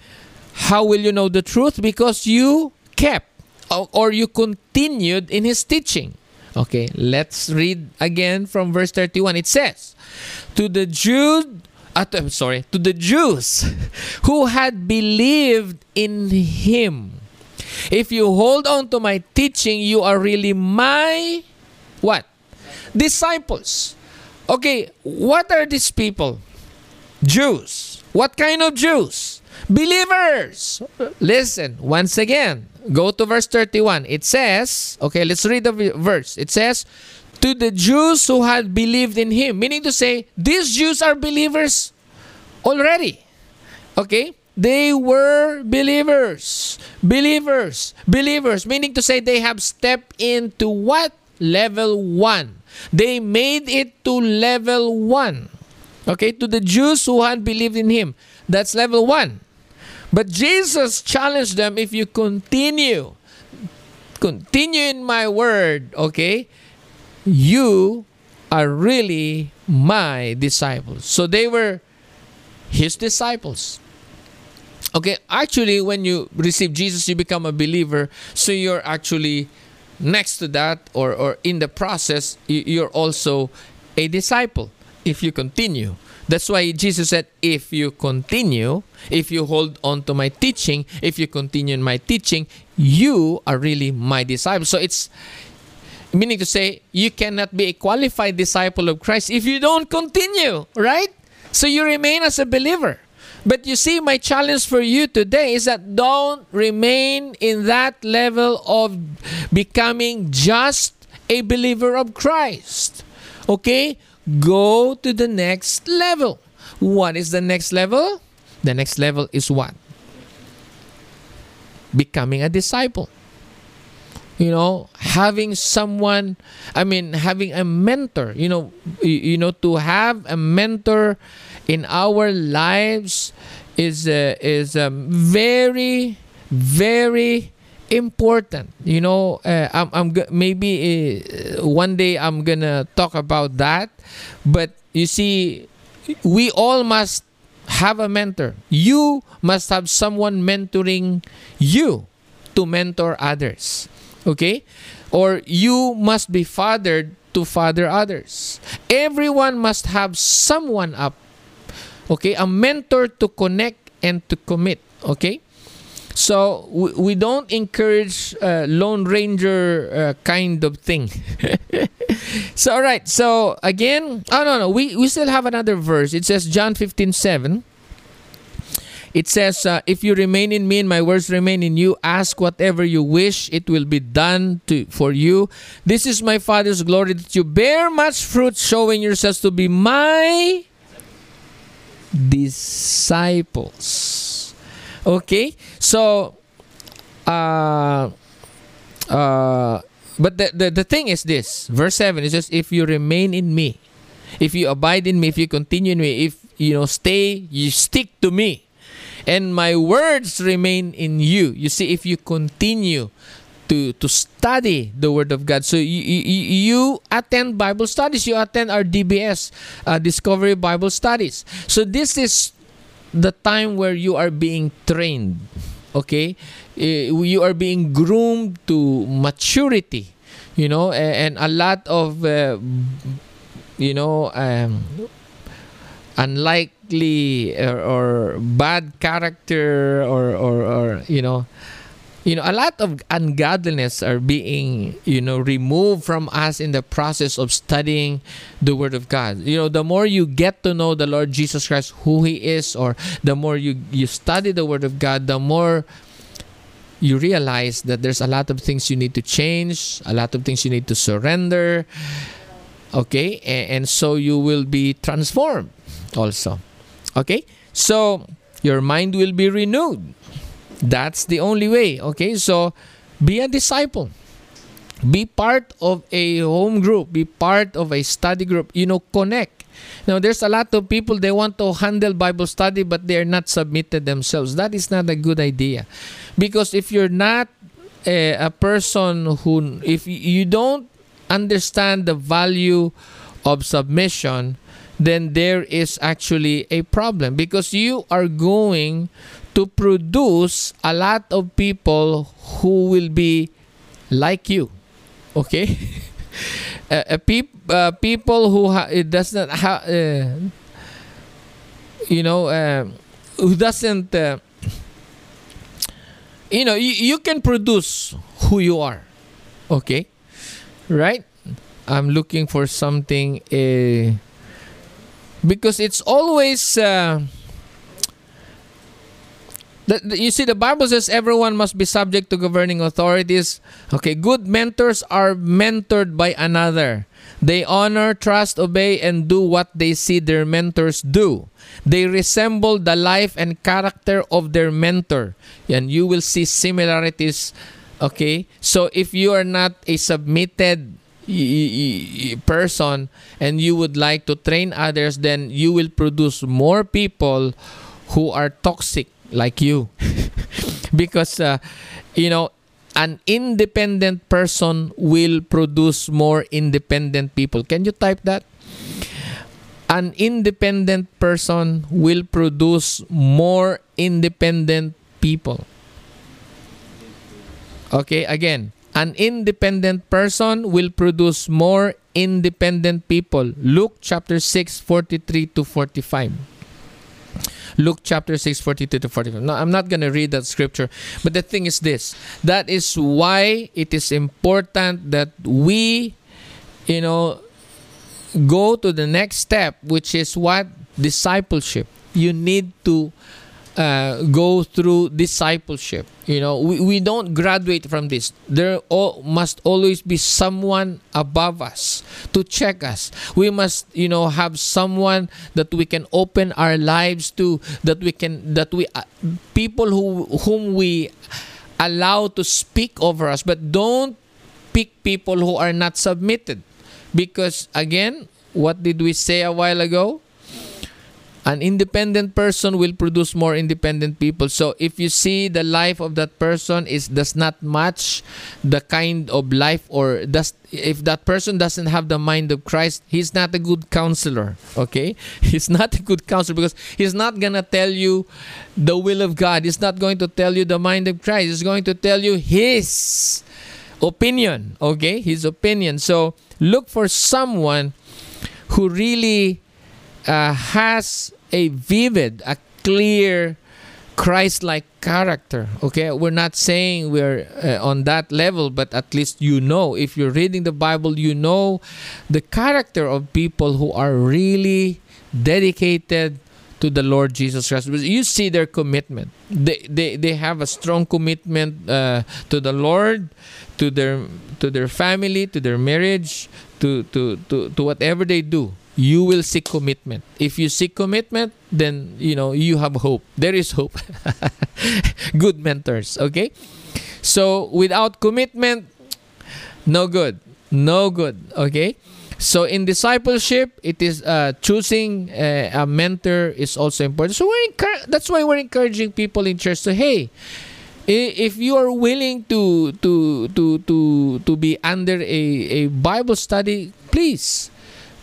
How will you know the truth? Because you kept or you continued in his teaching. Okay, let's read again from verse 31. It says, To the Jews, uh, I'm sorry, to the Jews who had believed in him. If you hold on to my teaching, you are really my what? Disciples. Okay, what are these people? Jews. What kind of Jews? Believers. Listen, once again, go to verse 31. It says, okay, let's read the verse. It says, to the Jews who had believed in him. Meaning to say, these Jews are believers already. Okay? They were believers. Believers. Believers. Meaning to say, they have stepped into what? Level 1. They made it to level 1. Okay? To the Jews who had believed in him. That's level 1. But Jesus challenged them if you continue, continue in my word, okay, you are really my disciples. So they were his disciples. Okay, actually, when you receive Jesus, you become a believer. So you're actually next to that, or, or in the process, you're also a disciple if you continue. That's why Jesus said, if you continue, if you hold on to my teaching, if you continue in my teaching, you are really my disciple. So it's meaning to say, you cannot be a qualified disciple of Christ if you don't continue, right? So you remain as a believer. But you see, my challenge for you today is that don't remain in that level of becoming just a believer of Christ. Okay? Go to the next level. What is the next level? The next level is what? Becoming a disciple. You know, having someone, I mean, having a mentor, you know, you, know, to have a mentor in our lives is uh, is um, very very important. You know uh, i'm, I'm maybe uh, one day i'm gonna talk about that. But you see we all must have a mentor. You must have someone mentoring you to mentor others okay? Or you must be fathered to father others. Everyone must have someone up okay? A mentor to connect and to commit okay so we, we don't encourage uh, lone ranger uh, kind of thing so all right so again oh no no we, we still have another verse it says john 15 7 it says, uh, If you remain in me and my words remain in you, ask whatever you wish, it will be done to, for you. This is my Father's glory that you bear much fruit, showing yourselves to be my disciples. Okay? So, uh, uh, but the, the, the thing is this verse 7 is just If you remain in me, if you abide in me, if you continue in me, if you know, stay, you stick to me, and my words remain in you. You see, if you continue to to study the Word of God. So you, you, you attend Bible studies. You attend our DBS, uh, Discovery Bible Studies. So this is the time where you are being trained. Okay, uh, you are being groomed to maturity. You know, and, and a lot of uh, you know um, unlikely or, or bad character or, or, or you know you know a lot of ungodliness are being you know removed from us in the process of studying the word of god. You know the more you get to know the lord jesus christ who he is or the more you you study the word of god the more you realize that there's a lot of things you need to change a lot of things you need to surrender okay? And, and so you will be transformed also okay? So your mind will be renewed that's the only way. Okay, so be a disciple. Be part of a home group. Be part of a study group. You know, connect. Now, there's a lot of people they want to handle Bible study, but they are not submitted themselves. That is not a good idea, because if you're not a, a person who, if you don't understand the value of submission, then there is actually a problem because you are going to produce a lot of people who will be like you. Okay? uh, peop- uh, people who ha- it does not have, uh, you know, uh, who doesn't, uh, you know, you, you can produce who you are. Okay? Right? I'm looking for something. Uh, because it's always uh, the, you see the bible says everyone must be subject to governing authorities. Okay good mentors are mentored by another. They honor trust obey and do what they see their mentors do. They resemble the life and character of their mentor. And you will see similarities okay? So if you are not a submitted person and you would like to train others then you will produce more people who are toxic like you. Because uh, you know an independent person will produce more independent people. Can you type that? An independent person will produce more independent people. Okay again. An independent person will produce more independent people. Luke chapter 6 43 to 45 Luke chapter 6, 42 to 45. No, I'm not going to read that scripture. But the thing is this that is why it is important that we, you know, go to the next step, which is what? Discipleship. You need to uh, go through discipleship. You know, we, we don't graduate from this. There all, must always be someone above us to check us. We must, you know, have someone that we can open our lives to. That we can, that we, uh, people who whom we allow to speak over us, but don't pick people who are not submitted, because again, what did we say a while ago? An independent person will produce more independent people. So if you see the life of that person is does not match the kind of life or does if that person doesn't have the mind of christ he's not a good counselor okay? He's not a good counselor because he's not gonna tell you the will of god. He's not going to tell you the mind of christ. He's going to tell you his opinion okay? His opinion. So look for someone who really uh, has a vivid, a clear, Christ-like character. Okay, we're not saying we're uh, on that level, but at least you know. If you're reading the Bible, you know the character of people who are really dedicated to the Lord Jesus Christ. You see their commitment. They they, they have a strong commitment uh, to the Lord, to their to their family, to their marriage, to to to, to whatever they do you will seek commitment. If you seek commitment, then you know you have hope. There is hope. good mentors, okay? So without commitment, no good. No good, okay? So in discipleship, it is uh, choosing uh, a mentor is also important. So we're that's why we're encouraging people in church to hey, if you are willing to to to to to be under a, a Bible study, please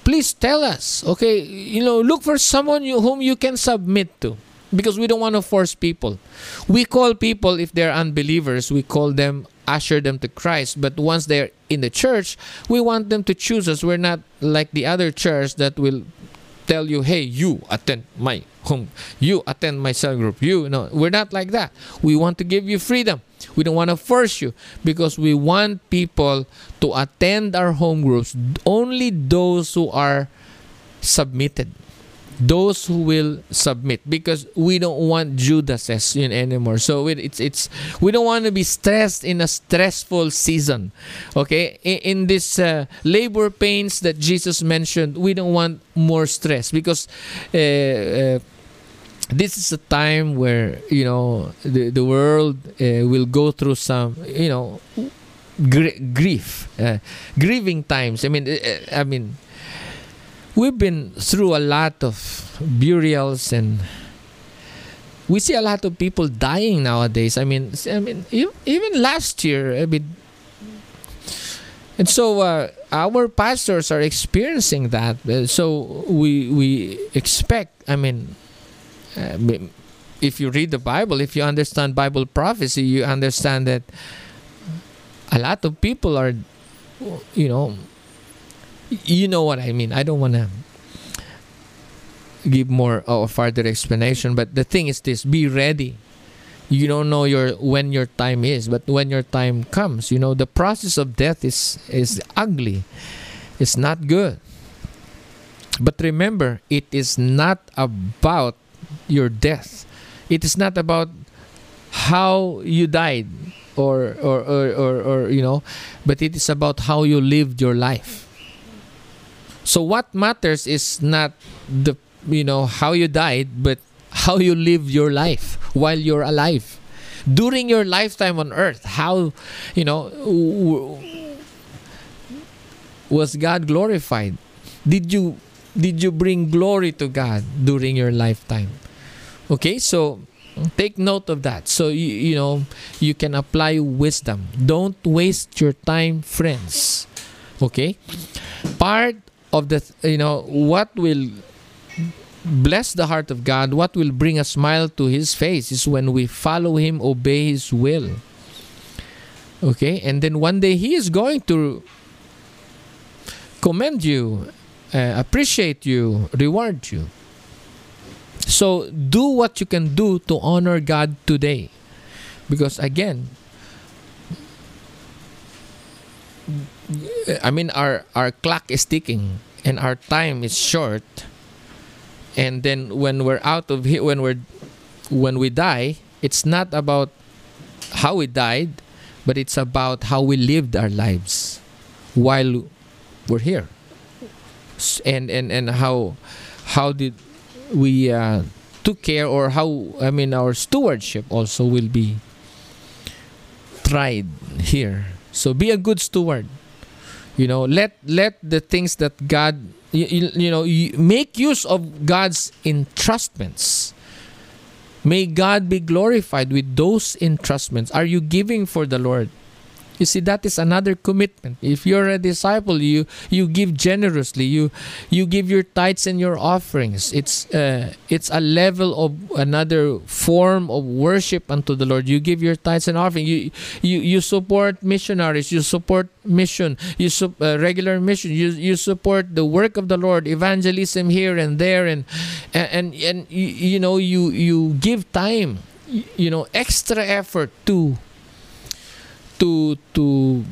please tell us okay? You know look for someone you, whom you can submit to because we don't want to force people. We call people if they're unbelievers we call them usher them to christ but once they're in the church we want them to choose us. We're not like the other church that will tell you hey you attend my home. You attend my cell group. You know we're not like that. We want to give you freedom we don't want to force you because we want people to attend our home groups only those who are submitted those who will submit because we don't want Judases in anymore. So it, it's it's we don't want to be stressed in a stressful season. Okay, in, in this uh, labor pains that Jesus mentioned, we don't want more stress because. Uh, uh, this is a time where you know the, the world uh, will go through some you know gr- grief uh, grieving times. I mean uh, i mean we've been through a lot of burials and we see a lot of people dying nowadays. I mean i mean even last year i mean and so uh, our pastors are experiencing that. Uh, so we we expect i mean uh, Uh, if you read the Bible, if you understand Bible prophecy, you understand that a lot of people are, you know, you know what I mean. I don't want to give more or further explanation, but the thing is this: be ready. You don't know your when your time is, but when your time comes, you know the process of death is is ugly. It's not good. But remember, it is not about your death. It is not about how you died or or, or, or, or you know, but it is about how you lived your life. So what matters is not the you know how you died, but how you live your life while you're alive. During your lifetime on earth, how you know was God glorified? Did you did you bring glory to God during your lifetime? Okay, so take note of that. So you, you know you can apply wisdom. Don't waste your time, friends. Okay, part of the you know what will bless the heart of God, what will bring a smile to His face is when we follow Him, obey His will. Okay, and then one day He is going to commend you, uh, appreciate you, reward you. So do what you can do to honor God today. Because again, I mean our our clock is ticking and our time is short. And then when we're out of here when we're when we die, it's not about how we died, but it's about how we lived our lives while we're here. And and and how how did we uh, took care or how I mean our stewardship also will be tried here. So be a good steward. You know, let let the things that God you, you, you know you make use of God's entrustments. May God be glorified with those entrustments. Are you giving for the Lord? You see, that is another commitment. If you're a disciple, you you give generously. You you give your tithes and your offerings. It's uh, it's a level of another form of worship unto the Lord. You give your tithes and offering. You you you support missionaries. You support mission. You su- uh, regular mission. You you support the work of the Lord, evangelism here and there, and and and, and you, you know you you give time. You know extra effort to to to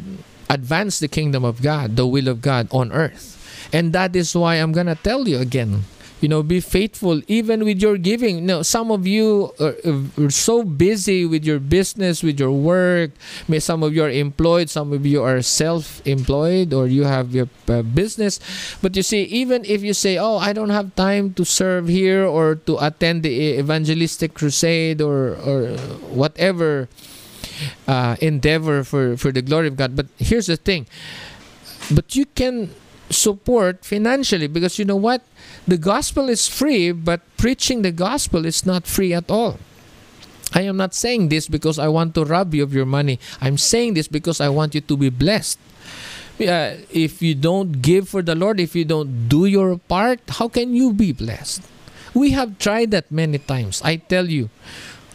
advance the kingdom of God, the will of God on earth. And that is why I'm going to tell you again, you know, be faithful even with your giving. You some of you are, are so busy with your business, with your work. May some of you are employed, some of you are self-employed or you have your uh, business. But you see, even if you say, "Oh, I don't have time to serve here or to attend the evangelistic crusade or or whatever uh, endeavor for for the glory of God. But here's the thing. But you can support financially because you know what? The gospel is free, but preaching the gospel is not free at all. I am not saying this because I want to rob you of your money. I'm saying this because I want you to be blessed. Uh, if you don't give for the Lord, if you don't do your part, how can you be blessed? We have tried that many times. I tell you,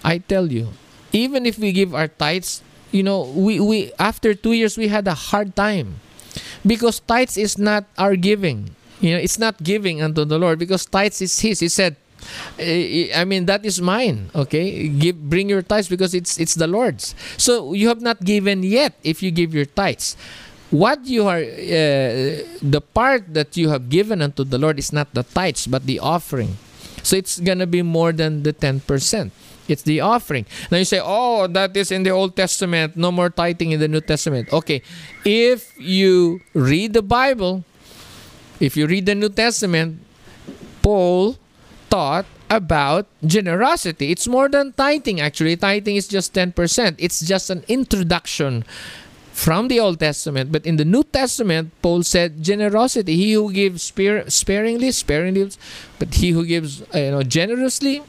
I tell you, even if we give our tithes, you know, we, we after two years we had a hard time because tithes is not our giving. You know, it's not giving unto the Lord because tithes is His. He said, eh, I mean that is mine. Okay, give bring your tithes because it's it's the Lord's. So you have not given yet if you give your tithes. What you are, uh, the part that you have given unto the Lord is not the tithes but the offering. So it's gonna be more than the ten percent. It's the offering. Now you say, oh, that is in the Old Testament. No more tithing in the New Testament. Okay, if you read the Bible, if you read the New Testament, Paul taught about generosity. It's more than tithing, actually. Tithing is just 10%. It's just an introduction from the Old Testament. But in the New Testament, Paul said generosity. He who gives sparingly, sparingly, but he who gives uh, you know, generously.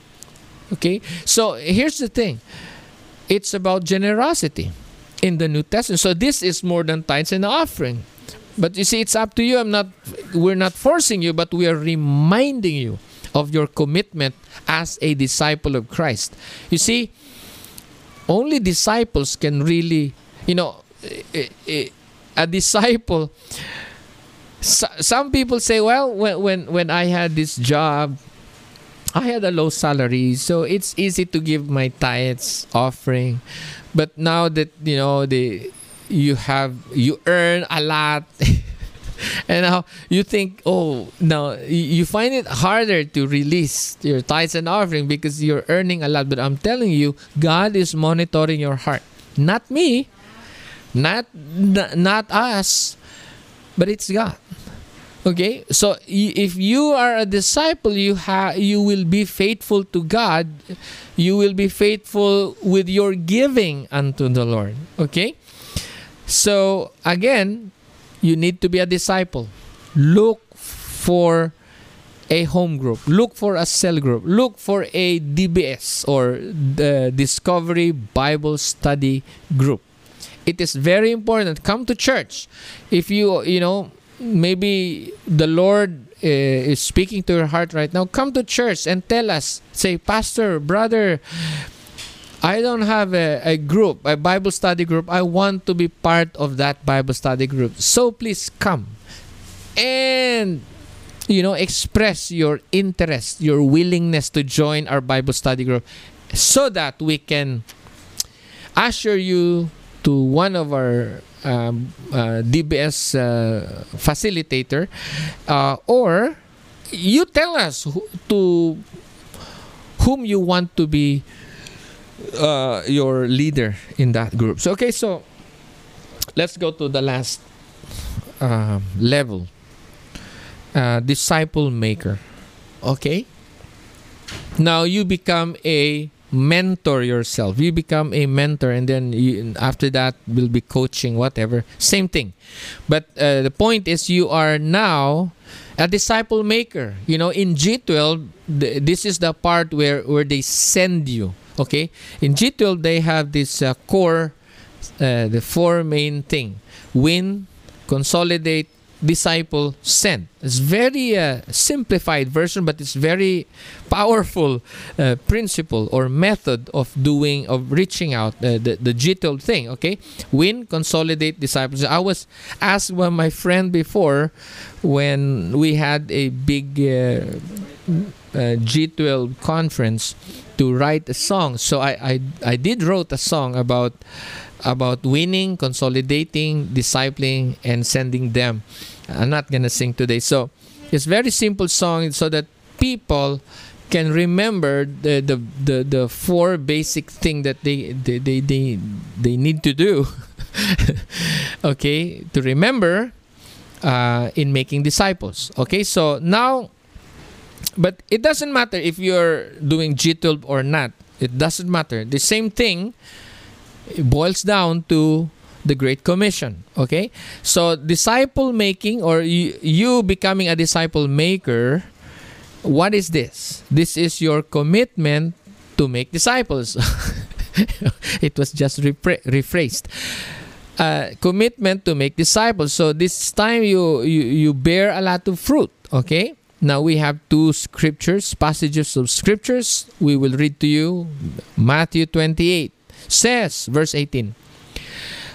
Okay? So here's the thing it's about generosity in the New Testament. So this is more than tithes and offering. But you see, it's up to you. I'm not. We're not forcing you, but we are reminding you of your commitment as a disciple of Christ. You see, only disciples can really, you know, eh, eh, a disciple. Some people say, well, when when when I had this job, I had a low salary, so it's easy to give my tithes offering. But now that you know the you have you earn a lot and now you think, oh, now you find it harder to release your tithes and offering because you're earning a lot. But I'm telling you, God is monitoring your heart. Not me, not not us, but it's God. Okay, so if you are a disciple, you have you will be faithful to God. You will be faithful with your giving unto the Lord. Okay, so again, you need to be a disciple. Look for a home group. Look for a cell group. Look for a DBS or the Discovery Bible Study Group. It is very important. Come to church. If you you know maybe the Lord uh, is speaking to your heart right now, come to church and tell us. Say, Pastor, brother, I don't have a, a group, a Bible study group. I want to be part of that Bible study group. So please come and you know express your interest, your willingness to join our Bible study group so that we can usher you to one of our um, uh, DBS uh, facilitator, uh, or you tell us who, to whom you want to be uh, your leader in that group. So okay, so let's go to the last uh, level, uh, disciple maker. Okay. Now you become a mentor yourself. You become a mentor, and then you, after that will be coaching, whatever. Same thing. But uh, the point is, you are now a disciple maker. You know, in G12, th- this is the part where where they send you. Okay, in G12 they have this uh, core, uh, the four main thing: win, consolidate, disciple sent. it's very uh, simplified version but it's very powerful uh, principle or method of doing of reaching out uh, the the G12 thing okay? Win consolidate disciples. I was asked by my friend before when we had a big uh, uh, G12 conference to write a song. So I, I i did wrote a song about about winning consolidating discipling and sending them I'm not gonna sing today. So it's very simple song so that people can remember the the, the, the four basic thing that they they, they, they, they need to do. okay, to remember uh, in making disciples. Okay, so now but it doesn't matter if you're doing G12 or not. It doesn't matter. The same thing boils down to the Great Commission. Okay? So, disciple making or you, becoming a disciple maker, what is this? This is your commitment to make disciples. it was just repra- rephrased. Uh, commitment to make disciples. So this time you, you you bear a lot of fruit. Okay. Now we have two scriptures, passages of scriptures. We will read to you. Matthew 28 says, verse 18.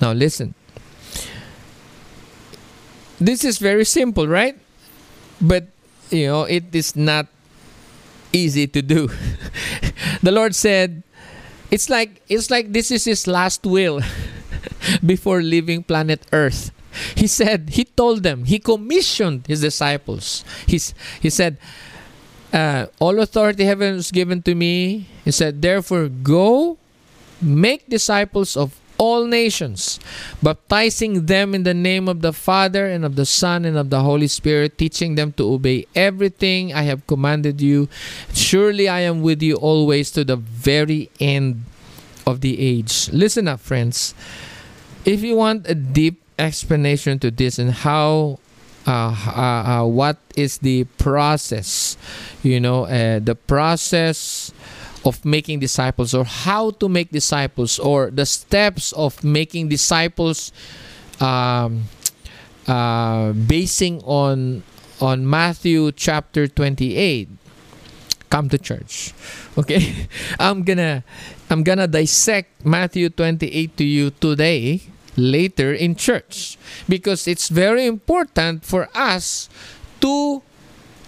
Now, listen. This is very simple, right? But, you know, it is not easy to do. the Lord said, it's like it's like this is his last will before leaving planet Earth. He said, he told them, he commissioned his disciples. He's, he said, uh, all authority heaven is given to me. He said, therefore go make disciples of all nations, baptizing them in the name of the Father and of the Son and of the Holy Spirit, teaching them to obey everything I have commanded you. Surely I am with you always to the very end of the age. Listen up, friends. If you want a deep explanation to this and how uh, uh, uh, what is the process you know uh, the process of making disciples or how to make disciples or the steps of making disciples um, uh, basing on on Matthew chapter 28 come to church. Okay? I'm gonna i'm gonna dissect matthew 28 to you today later in church because it's very important for us to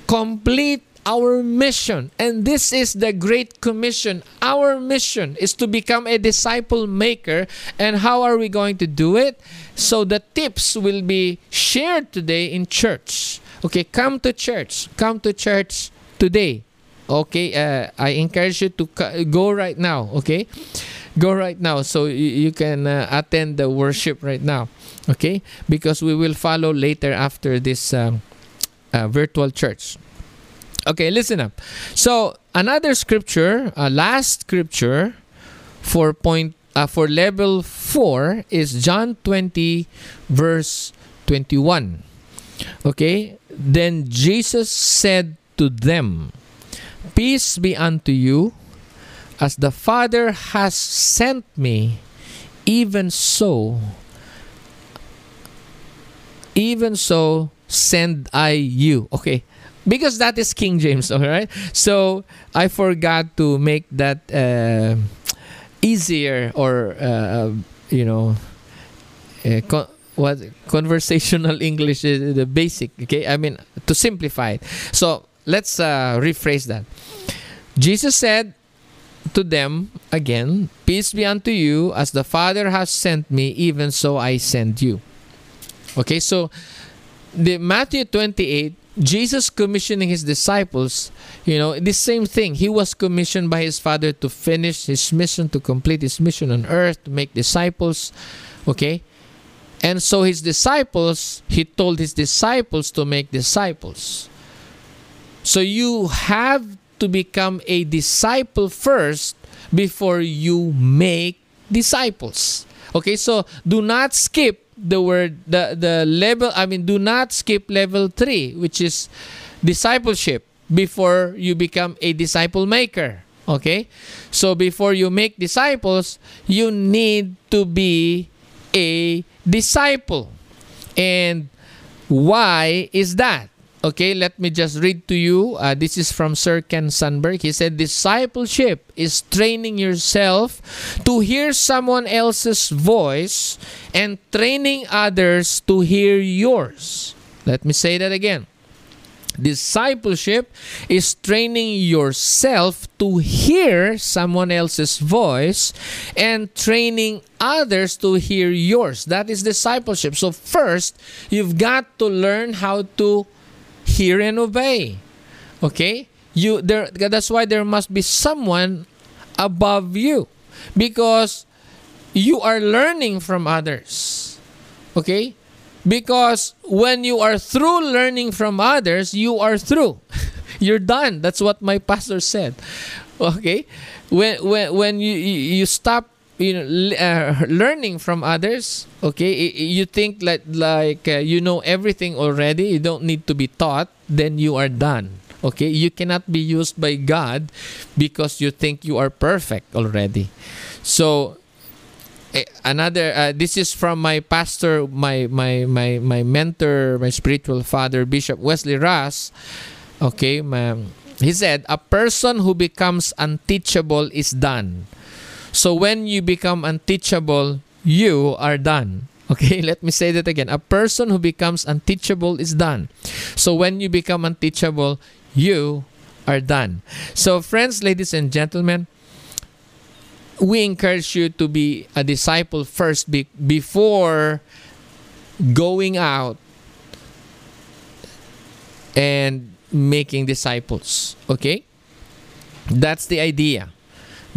complete our mission. And this is the great commission. Our mission is to become a disciple maker. And how are we going to do it? So the tips will be shared today in church. Okay come to church. Come to church today. Okay uh, i encourage you to go right now. Okay go right now. So you, can uh, attend the worship right now. Okay because we will follow later after this um, uh, virtual church okay listen up so another scripture uh, last scripture for point uh, for level 4 is john 20 verse 21 okay then jesus said to them Peace be unto you. As the Father has sent me, even so, even so send I you. Okay. Because that is King James, all right? So I forgot to make that uh, easier or, uh, you know, uh, con- what conversational English is the basic, okay? I mean, to simplify it. So let's uh, rephrase that. Jesus said to them again, Peace be unto you, as the Father has sent me, even so I send you. Okay, so the Matthew 28, Jesus commissioning his disciples, you know, the same thing. He was commissioned by his Father to finish his mission, to complete his mission on earth, to make disciples. Okay? And so his disciples, he told his disciples to make disciples. So you have to become a disciple first before you make disciples. Okay, so do not skip the word the the level I mean do not skip level 3 which is discipleship before you become a disciple maker. Okay? So before you make disciples, you need to be a disciple. And why is that? Okay, let me just read to you. Uh, this is from Sir Ken Sandberg. He said, Discipleship is training yourself to hear someone else's voice and training others to hear yours. Let me say that again. Discipleship is training yourself to hear someone else's voice and training others to hear yours. That is discipleship. So, first, you've got to learn how to hear and obey. Okay? You there that's why there must be someone above you because you are learning from others. Okay? Because when you are through learning from others, you are through. You're done. That's what my pastor said. Okay? When when when you you stop you know uh, learning from others okay? You think like like uh, you know everything already you don't need to be taught then you are done okay? You cannot be used by god because you think you are perfect already. So eh, another uh, this is from my pastor my my my my mentor my spiritual father bishop wesley Ross. okay? He said a person who becomes unteachable is done so when you become unteachable, you are done. Okay, let me say that again. A person who becomes unteachable is done. So when you become unteachable, you are done. So, friends, ladies, and gentlemen, we encourage you to be a disciple first be- before going out and making disciples. Okay? That's the idea.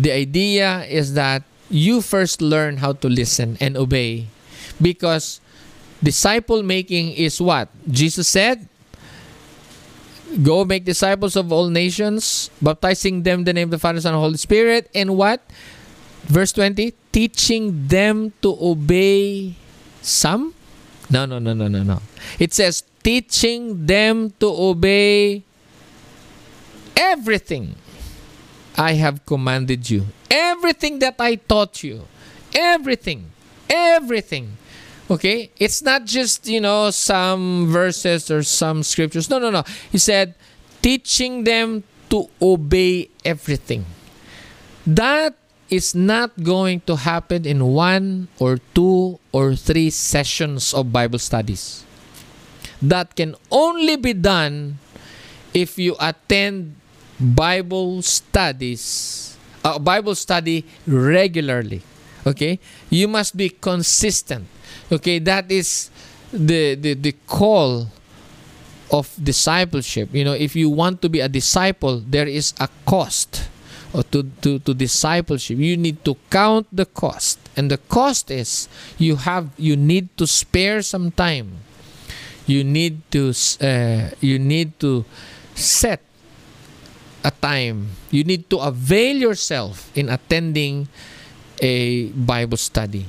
The idea is that you first learn how to listen and obey because disciple making is what? Jesus said, Go make disciples of all nations, baptizing them in the name of the Father, Son, and Holy Spirit. And what? Verse 20, teaching them to obey some? No, no, no, no, no, no. It says, teaching them to obey everything I have commanded you. Everything that I taught you, everything, everything. Okay? It's not just, you know, some verses or some scriptures. No, no, no. He said, teaching them to obey everything. That is not going to happen in one or two or three sessions of Bible studies. That can only be done if you attend Bible studies, uh, Bible study regularly. Okay, you must be consistent. Okay, that is the the, the call of discipleship. You know, if you want to be a disciple, there is a cost to, to, to discipleship. You need to count the cost. And the cost is you have you need to spare some time. You need to uh, you need to set a time. You need to avail yourself in attending a Bible study.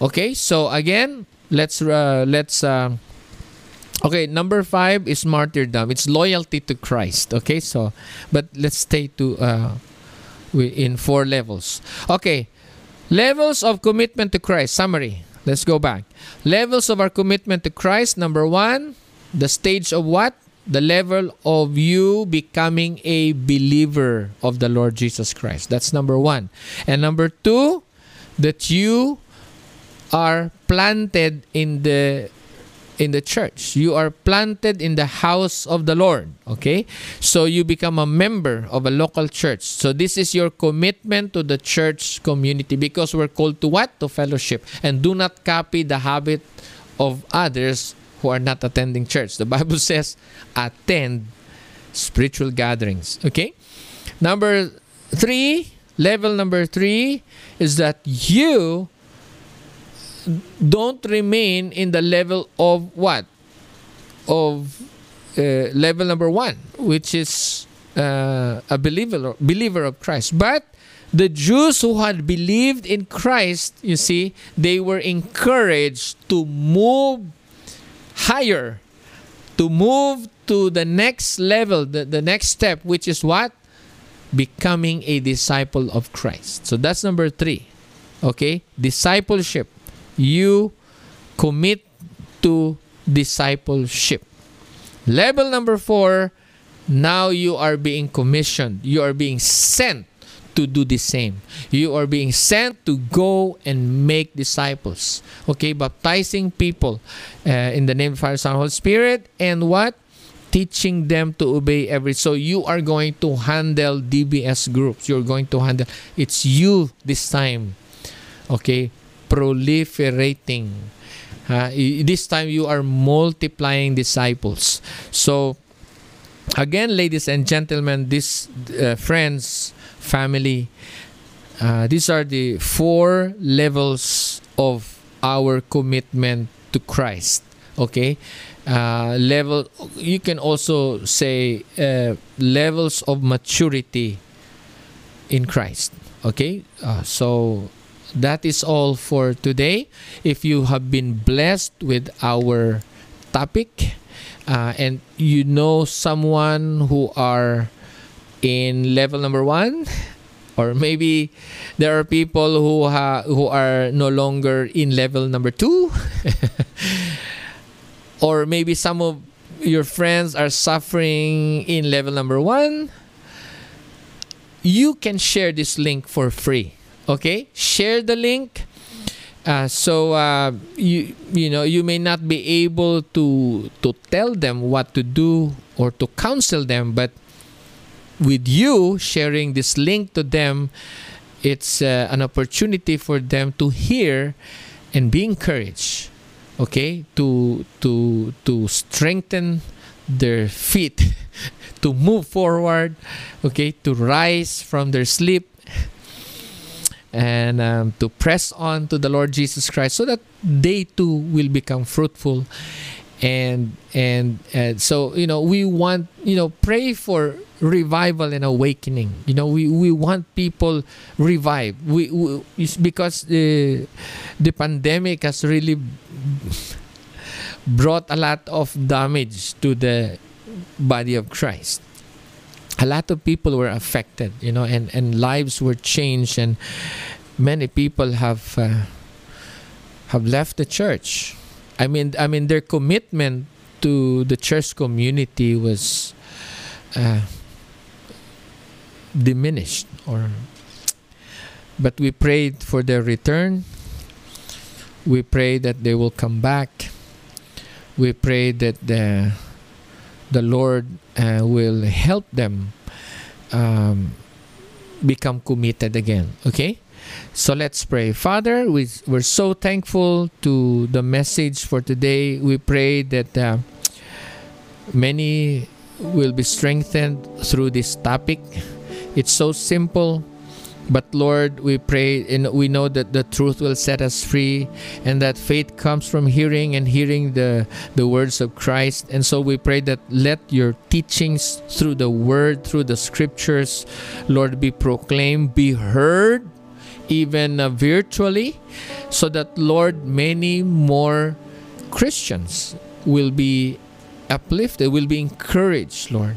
Okay, so again, let's uh, let's uh, okay. Number five is martyrdom. It's loyalty to Christ. Okay, so but let's stay to uh, we in four levels. Okay, levels of commitment to Christ. Summary. Let's go back. Levels of our commitment to Christ. Number one, the stage of what? The level of you becoming a believer of the Lord Jesus Christ. That's number one. And number two, that you are planted in the in the church. You are planted in the house of the Lord. Okay? So you become a member of a local church. So this is your commitment to the church community because we're called to what? To fellowship. And do not copy the habit of others who are not attending church. The Bible says, attend spiritual gatherings. Okay? Number three, level number three is that you don't remain in the level of what? Of uh, level number one, which is uh, a believer believer of Christ. But the Jews who had believed in Christ, you see, they were encouraged to move higher, to move to the next level, the, the next step, which is what? Becoming a disciple of Christ. So that's number three. Okay? Discipleship you commit to discipleship. Level number four, now you are being commissioned. You are being sent to do the same. You are being sent to go and make disciples. Okay, baptizing people uh, in the name of Father, Son, Holy Spirit, and what? Teaching them to obey every. So you are going to handle DBS groups. You're going to handle. It's you this time. Okay, proliferating. Uh, this time you are multiplying disciples. So, again, ladies and gentlemen, this uh, friends, family, uh, these are the four levels of our commitment to Christ. Okay, uh, level. You can also say uh, levels of maturity in Christ. Okay, uh, so that is all for today. If you have been blessed with our topic uh, and you know someone who are in level number one, or maybe there are people who ha- who are no longer in level number two, or maybe some of your friends are suffering in level number one. You can share this link for free okay? Share the link uh, so uh, you you know you may not be able to to tell them what to do or to counsel them but with you sharing this link to them it's uh, an opportunity for them to hear and be encouraged okay? To to to strengthen their feet to move forward okay? To rise from their sleep and um, to press on to the Lord Jesus Christ so that they too will become fruitful. And and and so you know we want you know pray for revival and awakening. You know we we want people revived we, we because the the pandemic has really brought a lot of damage to the body of Christ. A lot of people were affected, you know, and, and lives were changed, and many people have uh, have left the church. I mean, I mean, their commitment to the church community was uh, diminished, or. But we prayed for their return. We pray that they will come back. We pray that the the Lord uh, will help them um, become committed again. Okay? So let's pray. Father, we, we're so thankful to the message for today. We pray that uh, many will be strengthened through this topic. It's so simple, but Lord, we pray and we know that the truth will set us free and that faith comes from hearing and hearing the, the words of Christ. And so we pray that let your teachings through the word, through the scriptures, Lord, be proclaimed, be heard, even uh, virtually, so that, Lord, many more Christians will be uplifted, will be encouraged, Lord.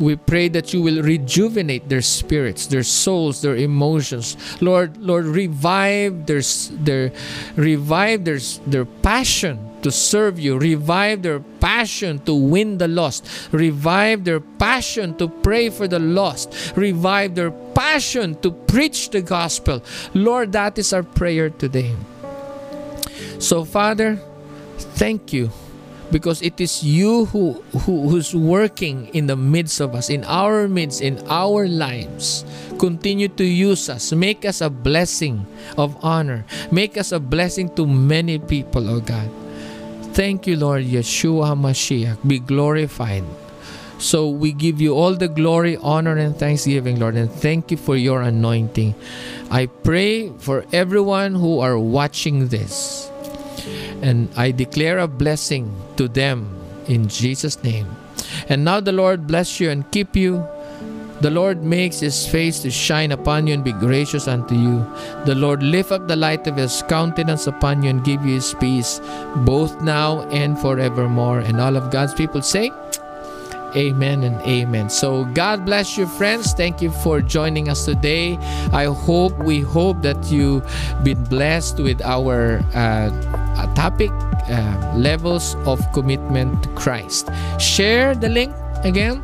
We pray that you will rejuvenate their spirits, their souls, their emotions. Lord, Lord, revive their their revive their their passion to serve you. Revive their passion to win the lost. Revive their passion to pray for the lost. Revive their passion to preach the gospel. Lord, that is our prayer today. So, Father, thank you because it is you who, who who's working in the midst of us in our midst in our lives. Continue to use us. Make us a blessing of honor. Make us a blessing to many people oh god. Thank you lord yeshua mashiach be glorified. So we give you all the glory honor and thanksgiving lord and thank you for your anointing. I pray for everyone who are watching this and I declare a blessing to them in Jesus' name. And now the Lord bless you and keep you. The Lord makes his face to shine upon you and be gracious unto you. The Lord lift up the light of his countenance upon you and give you his peace, both now and forevermore. And all of God's people say, Amen and amen. So God bless you, friends. Thank you for joining us today. I hope we hope that you've been blessed with our uh, topic uh, levels of commitment to Christ. Share the link again.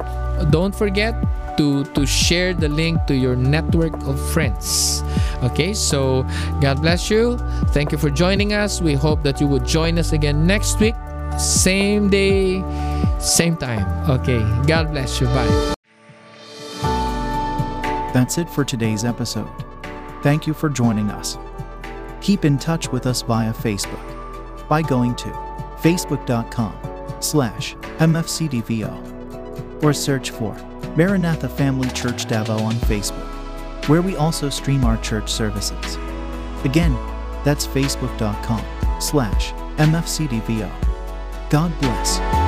Don't forget to to share the link to your network of friends. Okay, so God bless you. Thank you for joining us. We hope that you would join us again next week, same day same time. Okay. God bless you. Bye. That's it for today's episode. Thank you for joining us. Keep in touch with us via Facebook by going to facebook.com slash mfcdvo or search for Maranatha Family Church Davao on Facebook, where we also stream our church services. Again, that's facebook.com slash mfcdvo. God bless.